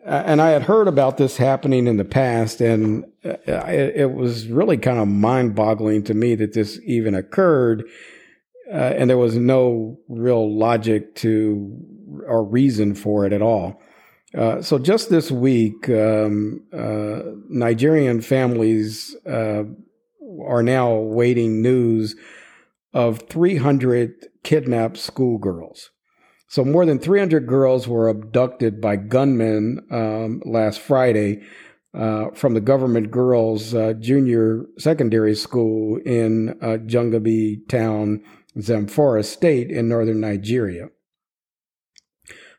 and I had heard about this happening in the past, and uh, it, was really kind of mind boggling to me that this even occurred. Uh, and there was no real logic to or reason for it at all. Uh, so just this week, um, uh, Nigerian families uh, are now awaiting news of 300 kidnapped schoolgirls. So more than 300 girls were abducted by gunmen um, last Friday uh, from the government girls' uh, junior secondary school in uh, Jangebe town, Zamfara state in northern Nigeria.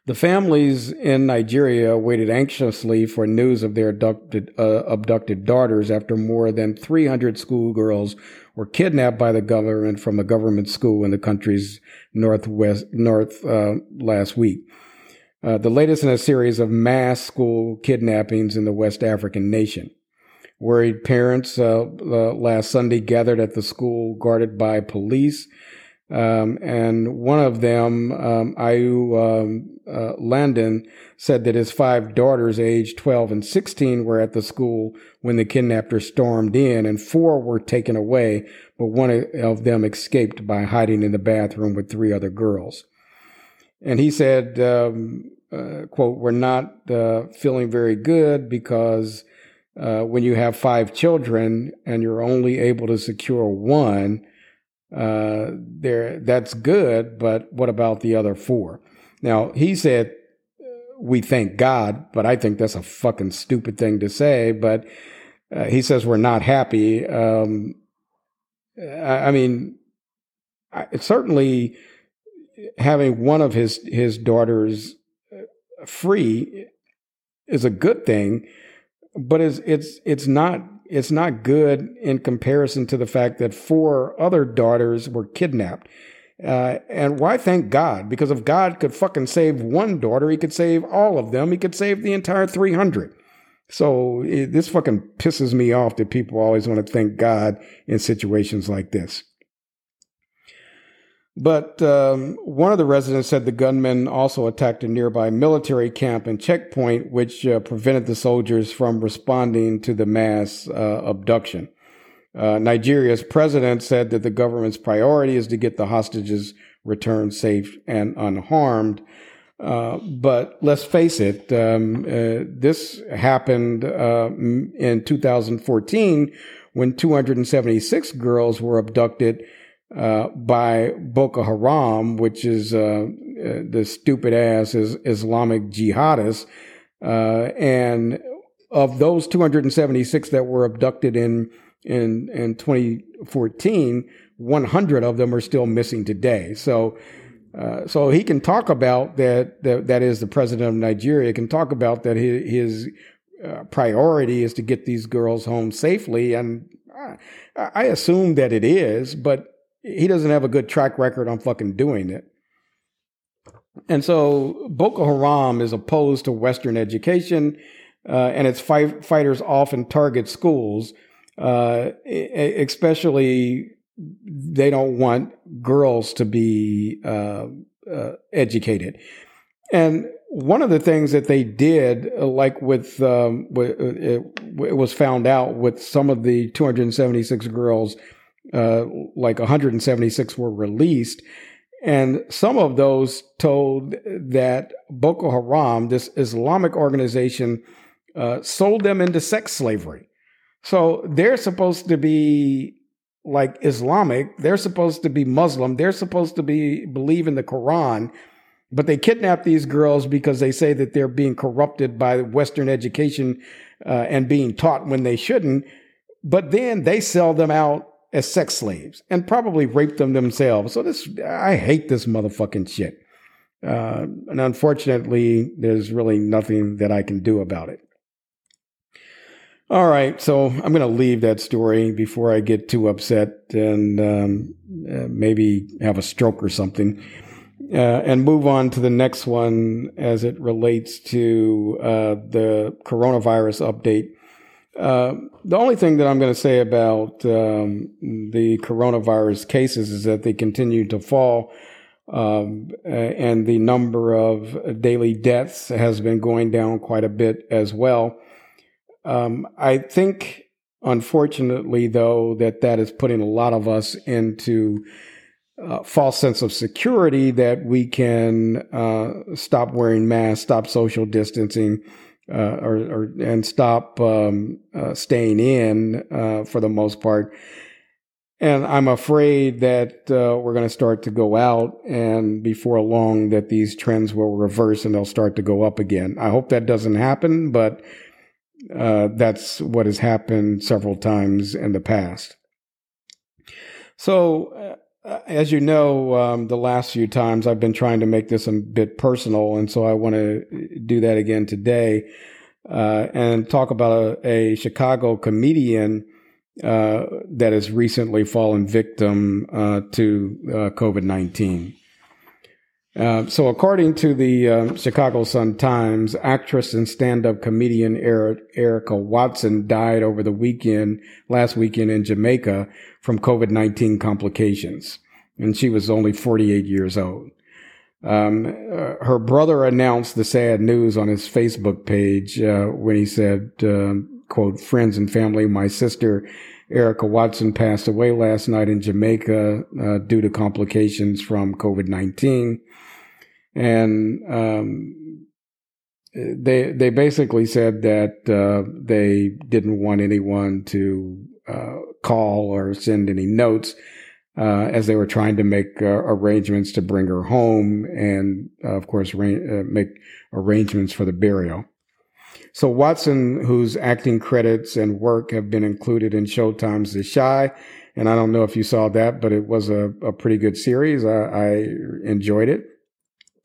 The families in Nigeria waited anxiously for news of their abducted, uh, abducted daughters after more than 300 schoolgirls were kidnapped by the government from a government school in the country's northwest north uh, last week. Uh, the latest in a series of mass school kidnappings in the West African nation. Worried parents uh, last Sunday gathered at the school guarded by police um, and one of them, um, Ayu um, uh, Landon, said that his five daughters, aged 12 and 16, were at the school when the kidnappers stormed in, and four were taken away, but one of them escaped by hiding in the bathroom with three other girls. And he said, um, uh, quote, we're not uh, feeling very good because uh, when you have five children and you're only able to secure one, uh, there that's good. But what about the other four? Now he said, "We thank God," but I think that's a fucking stupid thing to say. But uh, he says we're not happy. Um, I, I, mean, I, certainly having one of his his daughters uh, free is a good thing but it's it's it's not it's not good in comparison to the fact that four other daughters were kidnapped. Uh, and why thank God? Because if God could fucking save one daughter, he could save all of them. He could save the entire 300. So it, this fucking pisses me off that people always want to thank God in situations like this. But um, one of the residents said the gunmen also attacked a nearby military camp and checkpoint, which uh, prevented the soldiers from responding to the mass uh, abduction. Uh, Nigeria's president said that the government's priority is to get the hostages returned safe and unharmed. Uh, but let's face it, um, uh, this happened uh, in 2014 when 276 girls were abducted uh, by Boko Haram, which is uh, uh, the stupid ass is Islamic jihadists. Uh, and of those 276 that were abducted in in in 2014, 100 of them are still missing today. So. Uh, so he can talk about that, that. That is the president of Nigeria can talk about that. His, his uh, priority is to get these girls home safely, and I, I assume that it is. But he doesn't have a good track record on fucking doing it. And so Boko Haram is opposed to Western education, uh, and its fight, fighters often target schools, uh, especially they don't want girls to be uh, uh educated. And one of the things that they did, like with, um, it was found out with some of the 276 girls uh, like 176 were released. And some of those told that Boko Haram, this Islamic organization, uh, sold them into sex slavery. So they're supposed to be like Islamic, they're supposed to be Muslim, they're supposed to be believe in the Quran, but they kidnap these girls because they say that they're being corrupted by Western education uh, and being taught when they shouldn't. But then they sell them out as sex slaves and probably raped them themselves. So this, I hate this motherfucking shit. Uh, and unfortunately, there's really nothing that I can do about it. All right, so I'm going to leave that story before I get too upset and um, uh, maybe have a stroke or something, uh, and move on to the next one as it relates to uh, the coronavirus update uh, the only thing that I'm going to say about um, the coronavirus cases is that they continue to fall, um, and the number of daily deaths has been going down quite a bit as well. Um, I think, unfortunately, though, that that is putting a lot of us into a false sense of security that we can uh, stop wearing masks, stop social distancing uh, or, or, and stop um, uh, staying in uh, for the most part. And I'm afraid that uh, we're going to start to go out, and before long, that these trends will reverse and they'll start to go up again. I hope that doesn't happen, but uh, that's what has happened several times in the past. So, uh, as you know, um, the last few times I've been trying to make this a bit personal, and so I want to do that again today uh, and talk about a, a Chicago comedian uh, that has recently fallen victim uh, to uh, COVID 19. Uh, so, according to the Chicago Sun Times, actress and stand up comedian Erica Watson died over the weekend, last weekend in Jamaica from COVID 19 complications. And she was only 48 years old. Um, uh, her brother announced the sad news on his Facebook page uh, when he said, uh, quote, friends and family, my sister Erica Watson passed away last night in Jamaica uh, due to complications from COVID 19. And um, they they basically said that uh, they didn't want anyone to uh, call or send any notes uh, as they were trying to make uh, arrangements to bring her home and, of course, ra- make arrangements for the burial. So Watson, whose acting credits and work have been included in Showtime's The Chi, and I don't know if you saw that, but it was a, a pretty good series. I, I enjoyed it.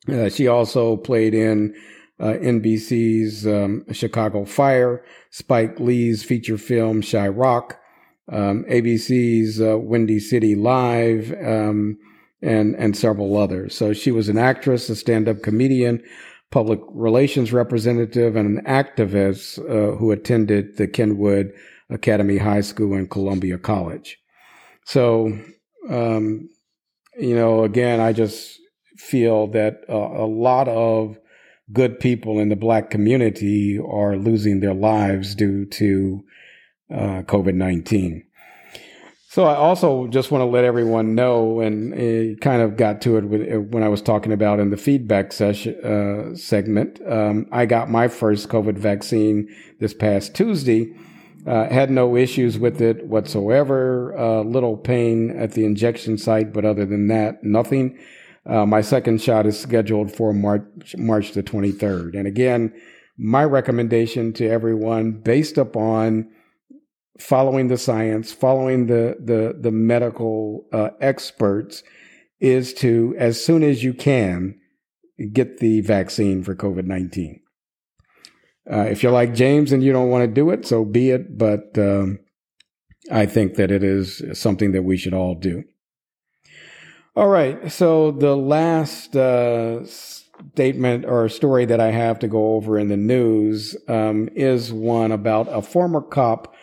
Uh, she also played in uh, NBC's um, Chicago Fire, Spike Lee's feature film Chi-Raq, um, ABC's uh, Windy City Live, um, and and several others. So she was an actress, a stand-up comedian, public relations representative, and an activist uh, who attended the Kenwood Academy High School and Columbia College. So, um, you know, again, I just feel that uh, a lot of good people in the black community are losing their lives due to uh, COVID 19. So I also just want to let everyone know, and it kind of got to it with, when I was talking about in the feedback session uh, segment. Um, I got my first COVID vaccine this past Tuesday. Uh, had no issues with it whatsoever. Uh, little pain at the injection site, but other than that, nothing. Uh, my second shot is scheduled for March March the 23rd. And again, my recommendation to everyone, based upon following the science, following the the the medical uh, experts, is to as soon as you can get the vaccine for COVID nineteen. Uh, if you're like James and you don't want to do it, so be it. But um, I think that it is something that we should all do. All right. So the last uh, statement or story that I have to go over in the news um, is one about a former cop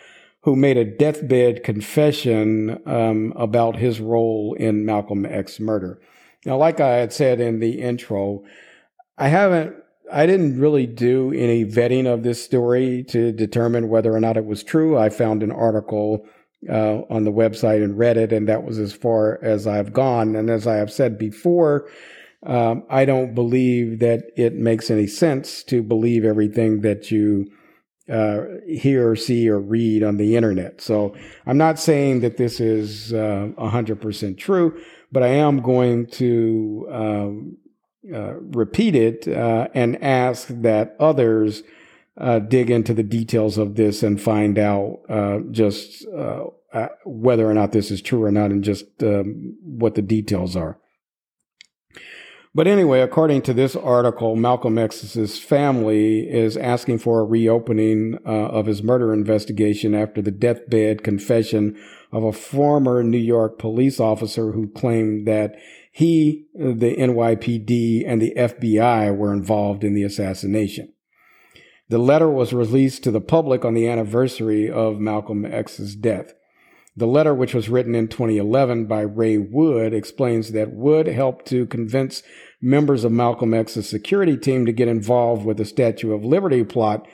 who made a deathbed confession um, about his role in Malcolm X murder. Now, like I had said in the intro, I haven't, I didn't really do any vetting of this story to determine whether or not it was true. I found an article uh, on the website and read it, and that was as far as I've gone. And as I have said before, um, I don't believe that it makes any sense to believe everything that you uh, hear or see or read on the internet. So I'm not saying that this is uh, 100% true, but I am going to um, uh, repeat it uh, and ask that others uh, dig into the details of this and find out uh, just whether or not this is true or not and just um, what the details are. But anyway, according to this article, Malcolm X's family is asking for a reopening uh, of his murder investigation after the deathbed confession of a former New York police officer who claimed that he, the NYPD, and the FBI were involved in the assassination. The letter was released to the public on the anniversary of Malcolm X's death. The letter, which was written in 2011 by Ray Wood, explains that Wood helped to convince members of Malcolm X's security team to get involved with the Statue of Liberty plot,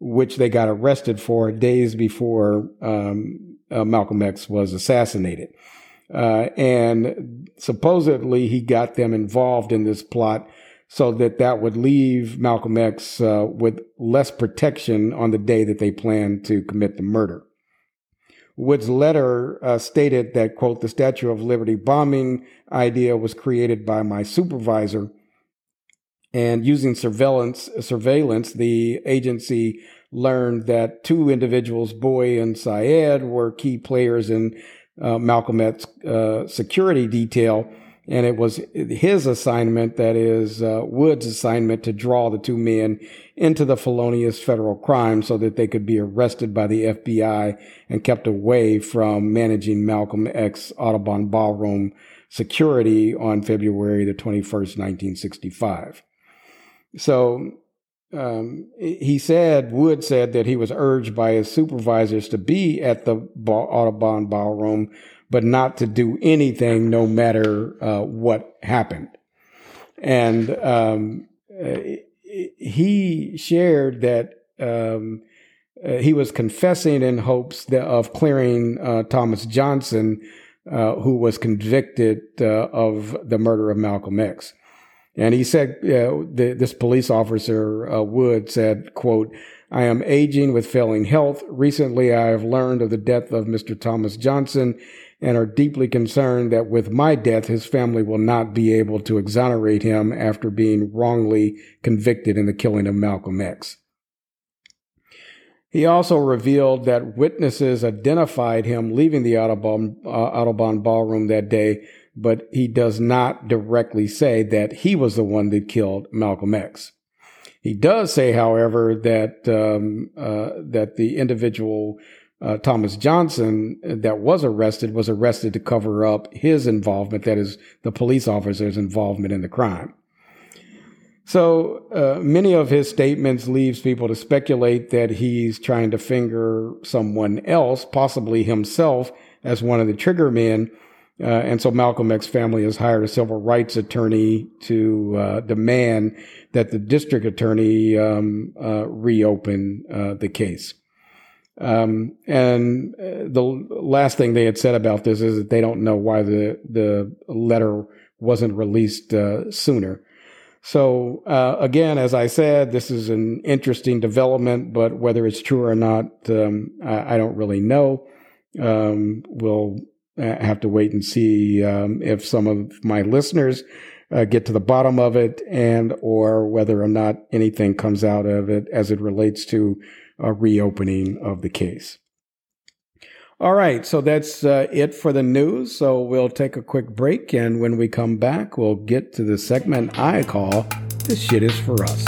which they got arrested for days before um, uh, Malcolm X was assassinated. Uh, and supposedly he got them involved in this plot so that that would leave Malcolm X uh, with less protection on the day that they planned to commit the murder. Wood's letter uh, stated that, quote, the Statue of Liberty bombing idea was created by my supervisor. And using surveillance, surveillance, the agency learned that two individuals, Boy and Sayyed, were key players in uh, Malcolm X's uh, security detail and it was his assignment, that is uh, Wood's assignment, to draw the two men into the felonious federal crime so that they could be arrested by the FBI and kept away from managing Malcolm X Audubon Ballroom security on February the 21st, 1965. So um, he said, Wood said that he was urged by his supervisors to be at the Audubon Ballroom but not to do anything no matter uh, what happened. And um, uh, he shared that um, uh, he was confessing in hopes that, of clearing uh, Thomas Johnson, uh, who was convicted uh, of the murder of Malcolm X. And he said, this police officer, Wood said, quote, I am aging with failing health. Recently, I have learned of the death of Mr. Thomas Johnson and are deeply concerned that with my death, his family will not be able to exonerate him after being wrongly convicted in the killing of Malcolm X. He also revealed that witnesses identified him leaving the Audubon, uh, Audubon ballroom that day, but he does not directly say that he was the one that killed Malcolm X. He does say, however, that um, uh, that the individual uh, Thomas Johnson that was arrested was arrested to cover up his involvement, that is, the police officer's involvement in the crime. So uh, many of his statements leaves people to speculate that he's trying to finger someone else, possibly himself, as one of the trigger men. Uh, and so Malcolm X family has hired a civil rights attorney to uh, demand that the district attorney um, uh, reopen uh, the case. Um, and uh, the last thing they had said about this is that they don't know why the the letter wasn't released uh, sooner. So uh, again, as I said, this is an interesting development, but whether it's true or not, um, I, I, don't really know. Um, we'll uh, have to wait and see um, if some of my listeners uh, get to the bottom of it, and or whether or not anything comes out of it as it relates to a reopening of the case. All right, so that's uh, it for the news. So we'll take a quick break, and when we come back, we'll get to the segment I call This Shit Is For Us.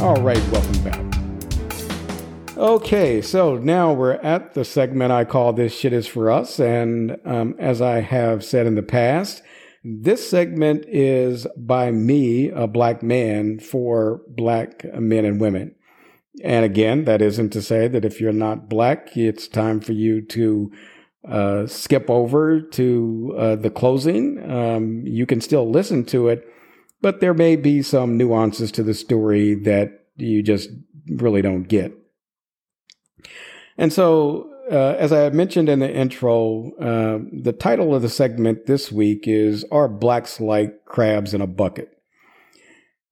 All right, welcome back. Okay, so now we're at the segment I call This Shit Is For Us. And um, as I have said in the past, this segment is by me, a black man, for black men and women. And again, that isn't to say that if you're not black, it's time for you to uh, skip over to uh, the closing. Um, you can still listen to it, but there may be some nuances to the story that you just really don't get. And so, uh, as I mentioned in the intro, uh, the title of the segment this week is Are Blacks Like Crabs in a Bucket?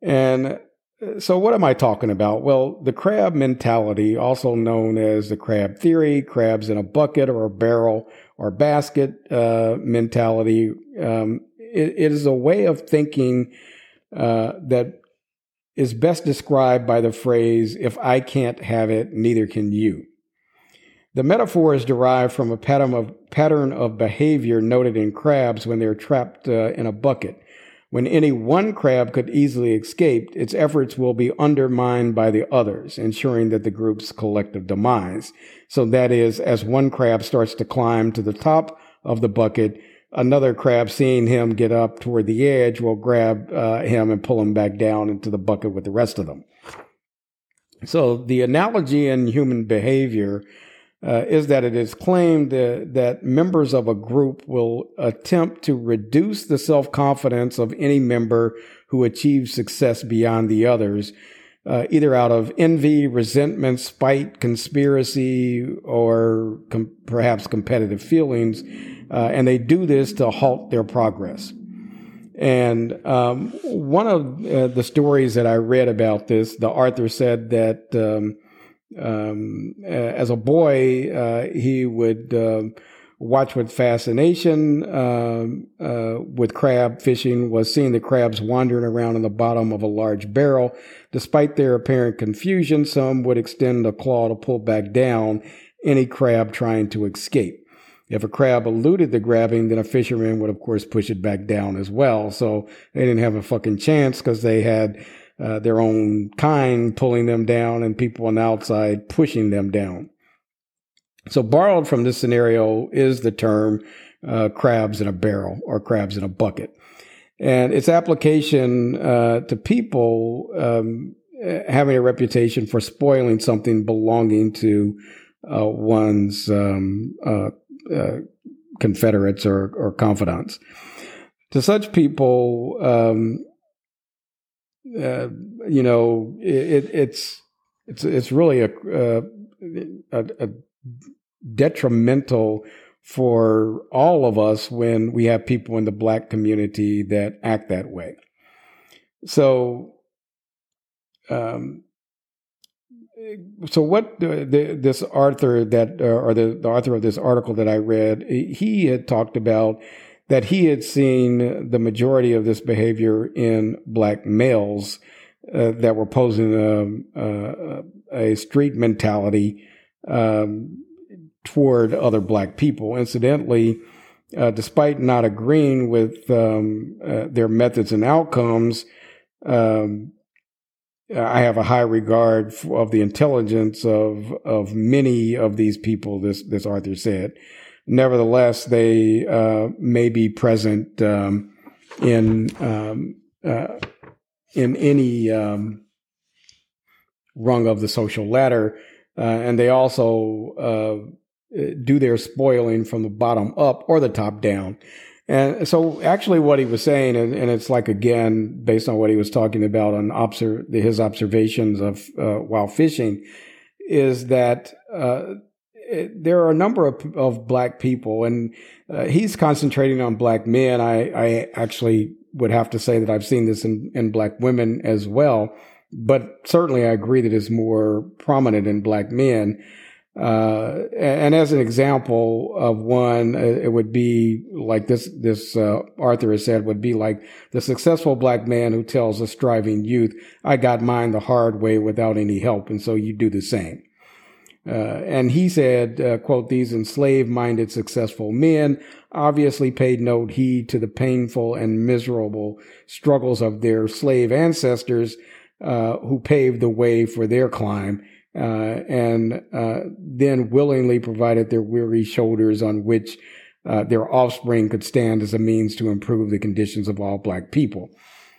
And uh, so, what am I talking about? Well, the crab mentality, also known as the crab theory, crabs in a bucket or a barrel or basket uh, mentality, um, it, it is a way of thinking uh, that is best described by the phrase, if I can't have it, neither can you. The metaphor is derived from a pattern of, pattern of behavior noted in crabs when they're trapped uh, in a bucket. When any one crab could easily escape, its efforts will be undermined by the others, ensuring that the group's collective demise. So that is, as one crab starts to climb to the top of the bucket, another crab seeing him get up toward the edge will grab uh, him and pull him back down into the bucket with the rest of them. So the analogy in human behavior uh, is that it is claimed that, that members of a group will attempt to reduce the self confidence of any member who achieves success beyond the others, uh, either out of envy, resentment, spite, conspiracy, or com- perhaps competitive feelings. Uh, and they do this to halt their progress. And um, one of uh, the stories that I read about this, the author said that. Um, um, as a boy, uh, he would um, watch with fascination um, uh, with crab fishing was seeing the crabs wandering around in the bottom of a large barrel. Despite their apparent confusion, some would extend a claw to pull back down any crab trying to escape. If a crab eluded the grabbing, then a fisherman would, of course, push it back down as well. So they didn't have a fucking chance because they had uh, their own kind pulling them down and people on the outside pushing them down. So, borrowed from this scenario is the term uh, crabs in a barrel or crabs in a bucket. And its application uh, to people um, having a reputation for spoiling something belonging to uh, one's um, uh, confederates or, or confidants. To such people, um, uh, you know, it, it's it's it's really a, a, a detrimental for all of us when we have people in the black community that act that way. So, um, so what the, this author that uh, or the, the author of this article that I read, he had talked about that he had seen the majority of this behavior in black males uh, that were posing a, a, a street mentality um, toward other black people. Incidentally, uh, despite not agreeing with um, uh, their methods and outcomes, um, I have a high regard of the intelligence of of many of these people. This this author said. Nevertheless, they uh, may be present um, in um, uh, in any um, rung of the social ladder, uh, and they also uh, do their spoiling from the bottom up or the top down. And so, actually, what he was saying, and, and, it's like again based on what he was talking about on his observations of uh, while fishing, is that uh, there are a number of, of black people, and uh, he's concentrating on black men. I, I actually would have to say that I've seen this in, in black women as well, but certainly I agree that it's more prominent in black men. Uh, and as an example of one, uh, it would be like this, this, uh, Arthur has said would be like the successful black man who tells a striving youth, I got mine the hard way without any help. And so you do the same. Uh, and he said, uh, quote, these enslaved minded successful men obviously paid no heed to the painful and miserable struggles of their slave ancestors, uh, who paved the way for their climb uh, and uh, then willingly provided their weary shoulders on which uh, their offspring could stand as a means to improve the conditions of all black people.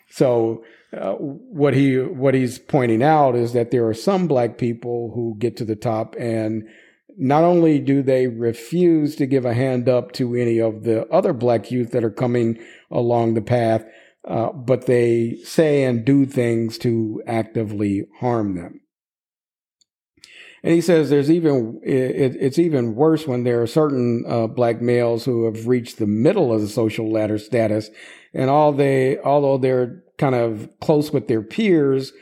So uh, what he what he's pointing out is that there are some black people who get to the top and not only do they refuse to give a hand up to any of the other black youth that are coming along the path, uh, but they say and do things to actively harm them. And he says there's even it, it's even worse when there are certain uh, black males who have reached the middle of the social ladder status, and all they although they're kind of close with their peers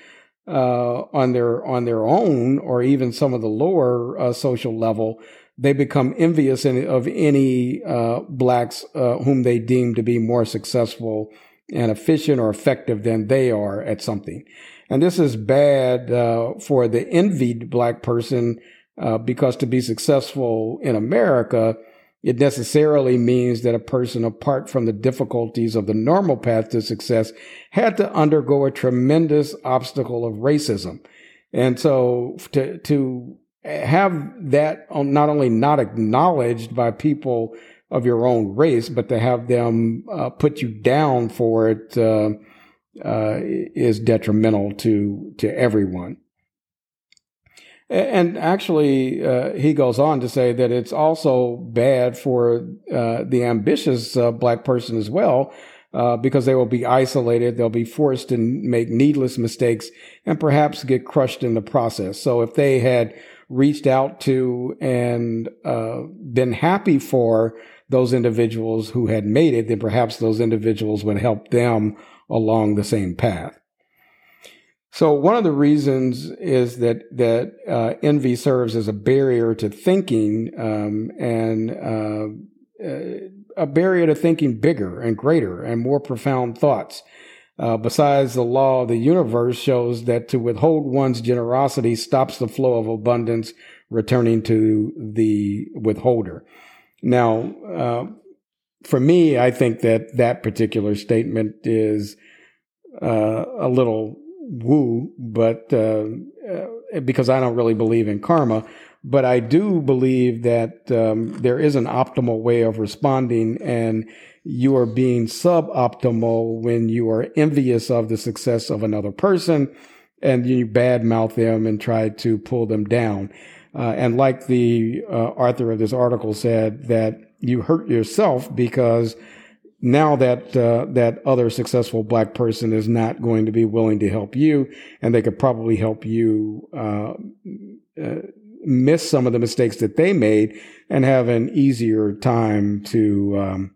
uh, on their on their own, or even some of the lower uh, social level, they become envious of any uh, blacks uh, whom they deem to be more successful and efficient or effective than they are at something. And this is bad uh, for the envied black person uh, because to be successful in America, it necessarily means that a person, apart from the difficulties of the normal path to success, had to undergo a tremendous obstacle of racism. And so to, to have that not only not acknowledged by people of your own race, but to have them uh, put you down for it uh, uh, is detrimental to to everyone. And actually, uh, he goes on to say that it's also bad for uh, the ambitious uh, black person as well, uh, because they will be isolated. They'll be forced to make needless mistakes and perhaps get crushed in the process. So if they had reached out to and uh, been happy for those individuals who had made it, then perhaps those individuals would help them along the same path. So one of the reasons is that that uh, envy serves as a barrier to thinking um, and uh, uh, a barrier to thinking bigger and greater and more profound thoughts. Uh, besides, the law of the universe shows that to withhold one's generosity stops the flow of abundance returning to the withholder. Now, uh, for me, I think that that particular statement is uh, a little woo, but uh, uh, because I don't really believe in karma, but I do believe that um, there is an optimal way of responding, and you are being suboptimal when you are envious of the success of another person and you badmouth them and try to pull them down. Uh, and like the uh, author of this article said, that you hurt yourself because now that uh, that other successful black person is not going to be willing to help you, and they could probably help you uh, uh, miss some of the mistakes that they made and have an easier time to um,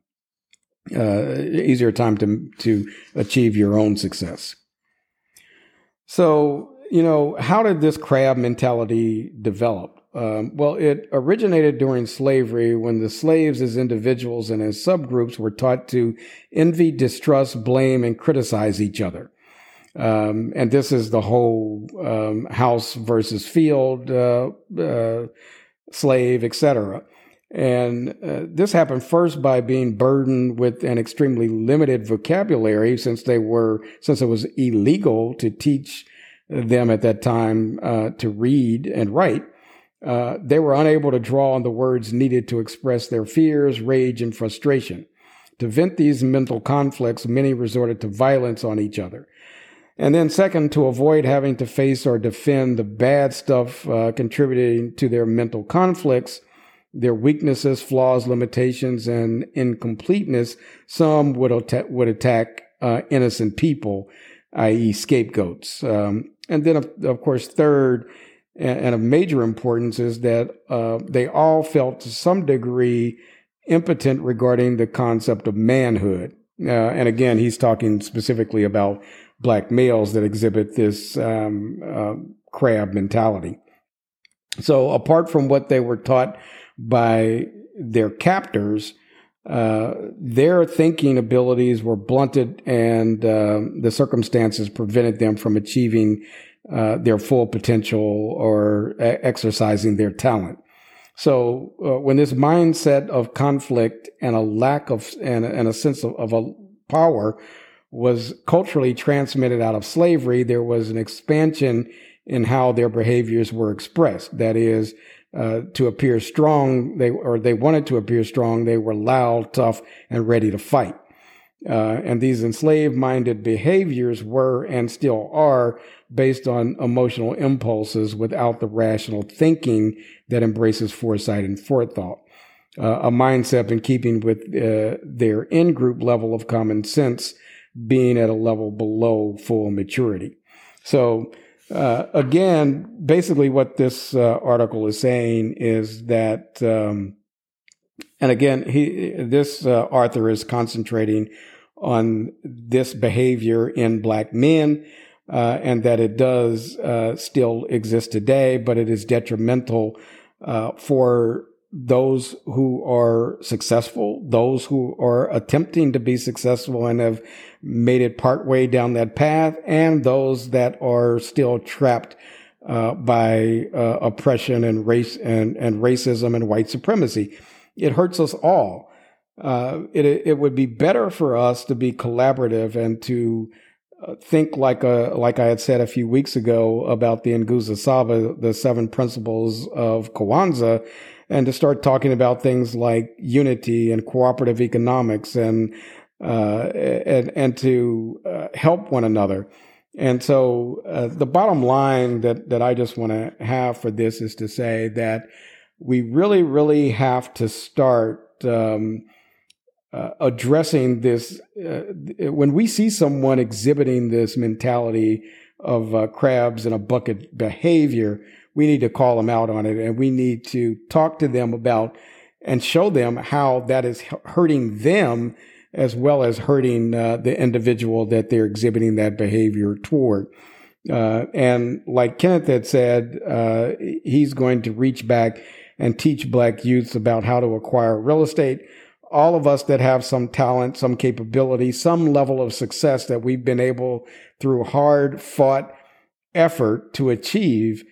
uh, easier time to to achieve your own success. So you know, how did this crab mentality develop? Um, well, it originated during slavery when the slaves, as individuals and as subgroups, were taught to envy, distrust, blame, and criticize each other. Um, and this is the whole um, house versus field, uh, uh, slave, etc. And uh, this happened first by being burdened with an extremely limited vocabulary, since they were since it was illegal to teach them at that time uh, to read and write. Uh, they were unable to draw on the words needed to express their fears, rage, and frustration. To vent these mental conflicts, many resorted to violence on each other. And then, second, to avoid having to face or defend the bad stuff uh, contributing to their mental conflicts, their weaknesses, flaws, limitations, and incompleteness, some would, at- would attack uh, innocent people, i.e., scapegoats. Um, and then, of, of course, third, and of major importance is that uh, they all felt to some degree impotent regarding the concept of manhood. Uh, and again, he's talking specifically about black males that exhibit this um, uh, crab mentality. So, apart from what they were taught by their captors, uh, their thinking abilities were blunted, and uh, the circumstances prevented them from achieving uh, their full potential or exercising their talent. So uh, when this mindset of conflict and a lack of and, and a sense of, of a power was culturally transmitted out of slavery, there was an expansion in how their behaviors were expressed. That is, uh, to appear strong, they or they wanted to appear strong. They were loud, tough, and ready to fight. Uh, and these enslaved minded behaviors were and still are based on emotional impulses without the rational thinking that embraces foresight and forethought. Uh, a mindset in keeping with uh, their in group level of common sense being at a level below full maturity. So, uh, again, basically, what this uh, article is saying is that, um, and again, he this uh, author is concentrating on this behavior in black men, uh, and that it does uh, still exist today, but it is detrimental uh, for those who are successful, those who are attempting to be successful and have made it partway down that path, and those that are still trapped uh, by uh, oppression and race and, and racism and white supremacy. It hurts us all uh, it it would be better for us to be collaborative and to uh, think like a like I had said a few weeks ago about the Nguzo Saba, the seven principles of Kwanzaa, and to start talking about things like unity and cooperative economics and uh, and and to uh, help one another. And so uh, the bottom line that that I just want to have for this is to say that we really really have to start. Um, uh, addressing this uh, when we see someone exhibiting this mentality of uh, crabs in a bucket behavior we need to call them out on it and we need to talk to them about and show them how that is hurting them as well as hurting uh, the individual that they're exhibiting that behavior toward. Uh, and like kenneth had said uh, he's going to reach back and teach black youths about how to acquire real estate all of us that have some talent, some capability, some level of success that we've been able through hard fought effort to achieve,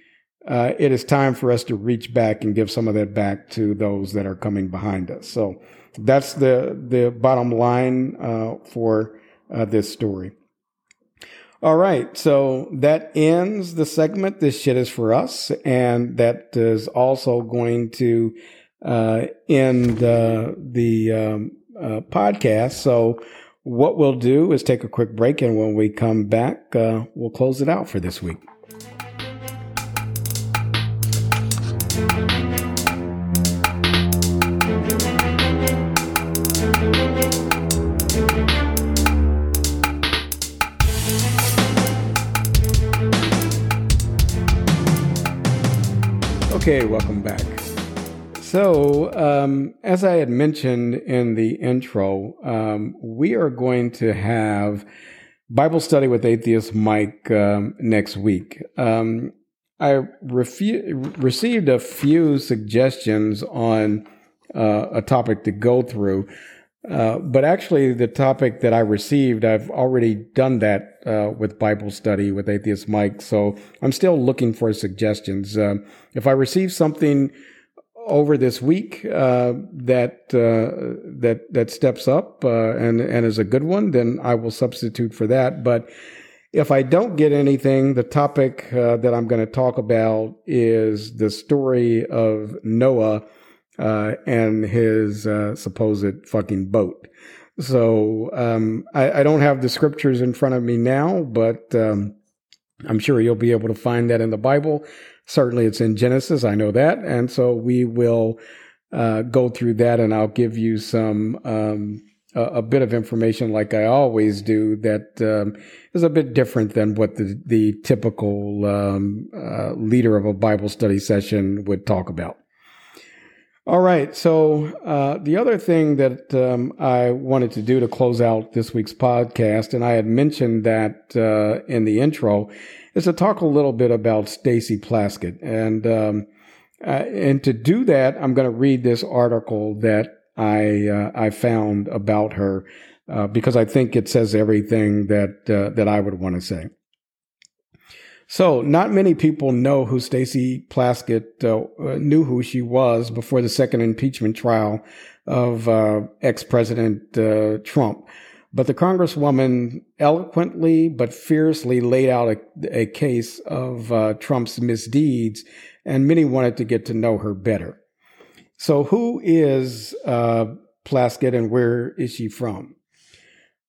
uh, it is time for us to reach back and give some of that back to those that are coming behind us. So that's the the bottom line uh, for uh, this story. All right, so that ends the segment. This shit is for us, and that is also going to uh, in the, the um, uh, podcast. So, what we'll do is take a quick break, and when we come back, uh, we'll close it out for this week. Okay, welcome back. So, um, as I had mentioned in the intro, um, we are going to have Bible study with Atheist Mike um, next week. Um, I refu- received a few suggestions on uh, a topic to go through. Uh, but actually, the topic that I received, I've already done that uh, with Bible study with Atheist Mike. So I'm still looking for suggestions. Uh, if I receive something over this week uh, that uh, that that steps up and and is a good one, then I will substitute for that. But if I don't get anything, the topic that I'm going to talk about is the story of Noah uh, and his uh, supposed fucking boat. So um, I, I, don't have the scriptures in front of me now, but um, I'm sure you'll be able to find that in the Bible. Certainly, it's in Genesis. I know that, and so we will uh, go through that, and I'll give you some. Um, a, a, bit of information, like I always do, that um, is a bit different than what the the typical um, uh, leader of a Bible study session would talk about. All right. So, uh, the other thing that um, I wanted to do to close out this week's podcast, and I had mentioned that uh, in the intro, is to talk a little bit about Stacey Plaskett. And, um, uh, and to do that, I'm going to read this article that I, uh, I found about her uh, because I think it says everything that, uh, that I would want to say. So, not many people know who Stacey Plaskett uh, knew who she was before the second impeachment trial of uh, ex-president uh, Trump. But the congresswoman eloquently but fiercely laid out a, a case of uh, Trump's misdeeds, and many wanted to get to know her better. So, who is uh, Plaskett and where is she from?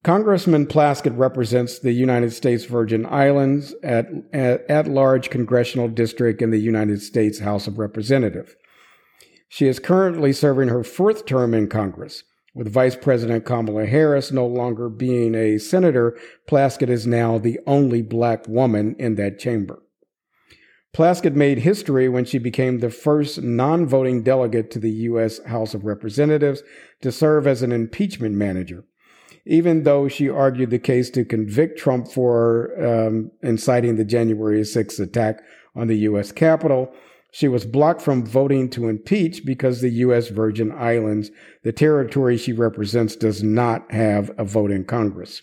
Congressman Plaskett represents the United States Virgin Islands at, at, at large congressional district in the United States House of Representatives. She is currently serving her fourth term in Congress. With Vice President Kamala Harris no longer being a senator, Plaskett is now the only black woman in that chamber. Plaskett made history when she became the first non voting delegate to the U.S. House of Representatives to serve as an impeachment manager even though she argued the case to convict Trump for um, inciting the January 6th attack on the U.S. Capitol. She was blocked from voting to impeach because the U.S. Virgin Islands, the territory she represents, does not have a vote in Congress.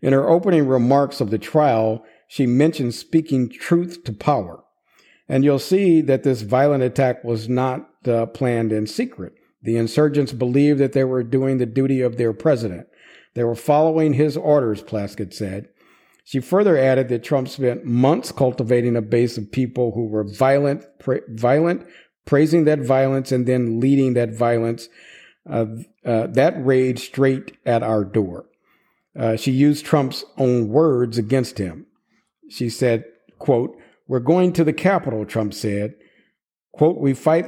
In her opening remarks of the trial, she mentioned speaking truth to power. And you'll see that this violent attack was not uh, planned in secret. The insurgents believed that they were doing the duty of their president. They were following his orders, Plaskett said. She further added that Trump spent months cultivating a base of people who were violent, pra- violent, praising that violence, and then leading that violence. Uh, uh, that rage straight at our door. Uh, she used Trump's own words against him. She said, quote, we're going to the Capitol, Trump said. Quote, we fight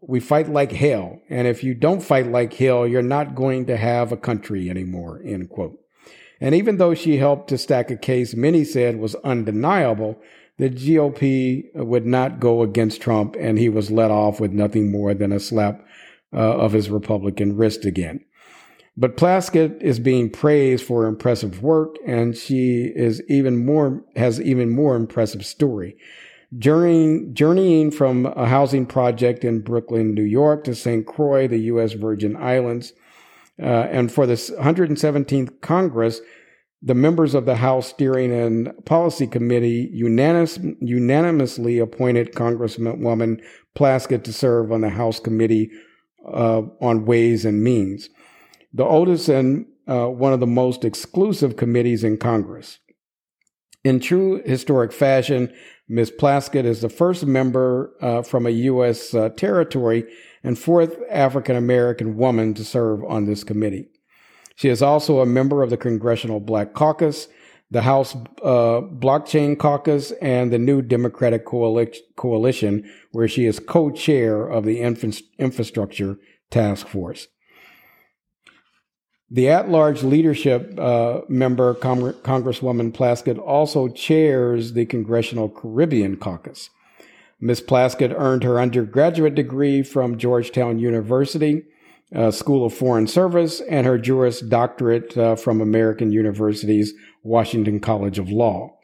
we fight like hell. And if you don't fight like hell, you're not going to have a country anymore, end quote. And even though she helped to stack a case many said was undeniable, the GOP would not go against Trump and he was let off with nothing more than a slap uh, of his Republican wrist again. But Plaskett is being praised for impressive work and she is even more, has even more impressive story. Journeying from a housing project in Brooklyn, New York to St. Croix, the U.S. Virgin Islands. Uh, and for the 117th Congress, the members of the House Steering and Policy Committee unanimous, unanimously appointed Congresswoman Plaskett to serve on the House Committee uh, on Ways and Means, the oldest and uh, one of the most exclusive committees in Congress. In true historic fashion, Ms. Plaskett is the first member uh, from a U.S. Uh, territory and fourth African American woman to serve on this committee. She is also a member of the Congressional Black Caucus, the House uh, Blockchain Caucus, and the New Democratic Coalition, where she is co chair of the Infrastructure Task Force. The at large leadership uh, member, Congresswoman Plaskett, also chairs the Congressional Caribbean Caucus. Ms. Plaskett earned her undergraduate degree from Georgetown University uh, School of Foreign Service and her Juris Doctorate uh, from American University's Washington College of Law.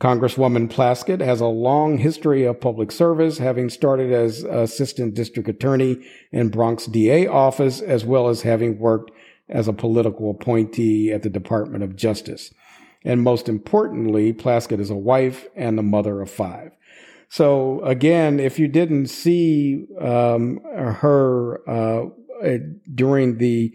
Congresswoman Plaskett has a long history of public service, having started as assistant district attorney in Bronx DA office, as well as having worked as a political appointee at the Department of Justice. And most importantly, Plaskett is a wife and the mother of five. So again, if you didn't see um, her uh, during the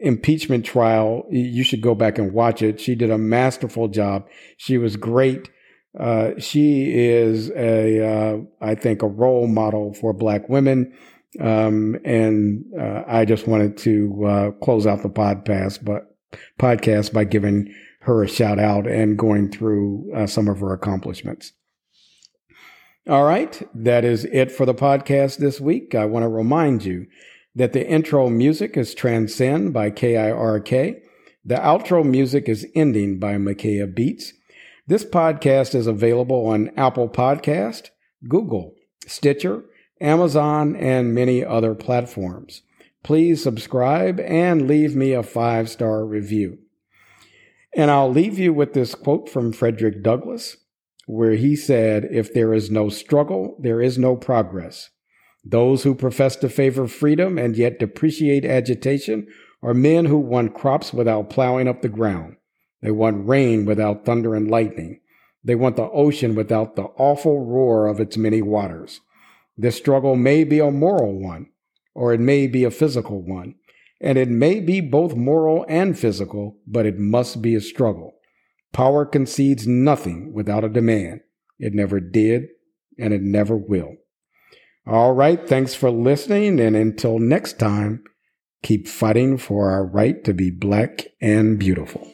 impeachment trial, you should go back and watch it. She did a masterful job. She was great. Uh, she is a, uh, I think, a role model for Black women. Um, and uh, I just wanted to uh, close out the podcast, but podcast by giving her a shout out and going through uh, some of her accomplishments. All right, that is it for the podcast this week. I want to remind you that the intro music is Transcend by KIRK. The outro music is Ending by Makaya Beats. This podcast is available on Apple Podcast, Google, Stitcher, Amazon, and many other platforms. Please subscribe and leave me a five star review. And I'll leave you with this quote from Frederick Douglass, where he said, If there is no struggle, there is no progress. Those who profess to favor freedom and yet depreciate agitation are men who want crops without plowing up the ground. They want rain without thunder and lightning. They want the ocean without the awful roar of its many waters. This struggle may be a moral one, or it may be a physical one, and it may be both moral and physical, but it must be a struggle. Power concedes nothing without a demand. It never did, and it never will. All right, thanks for listening, and until next time, keep fighting for our right to be black and beautiful.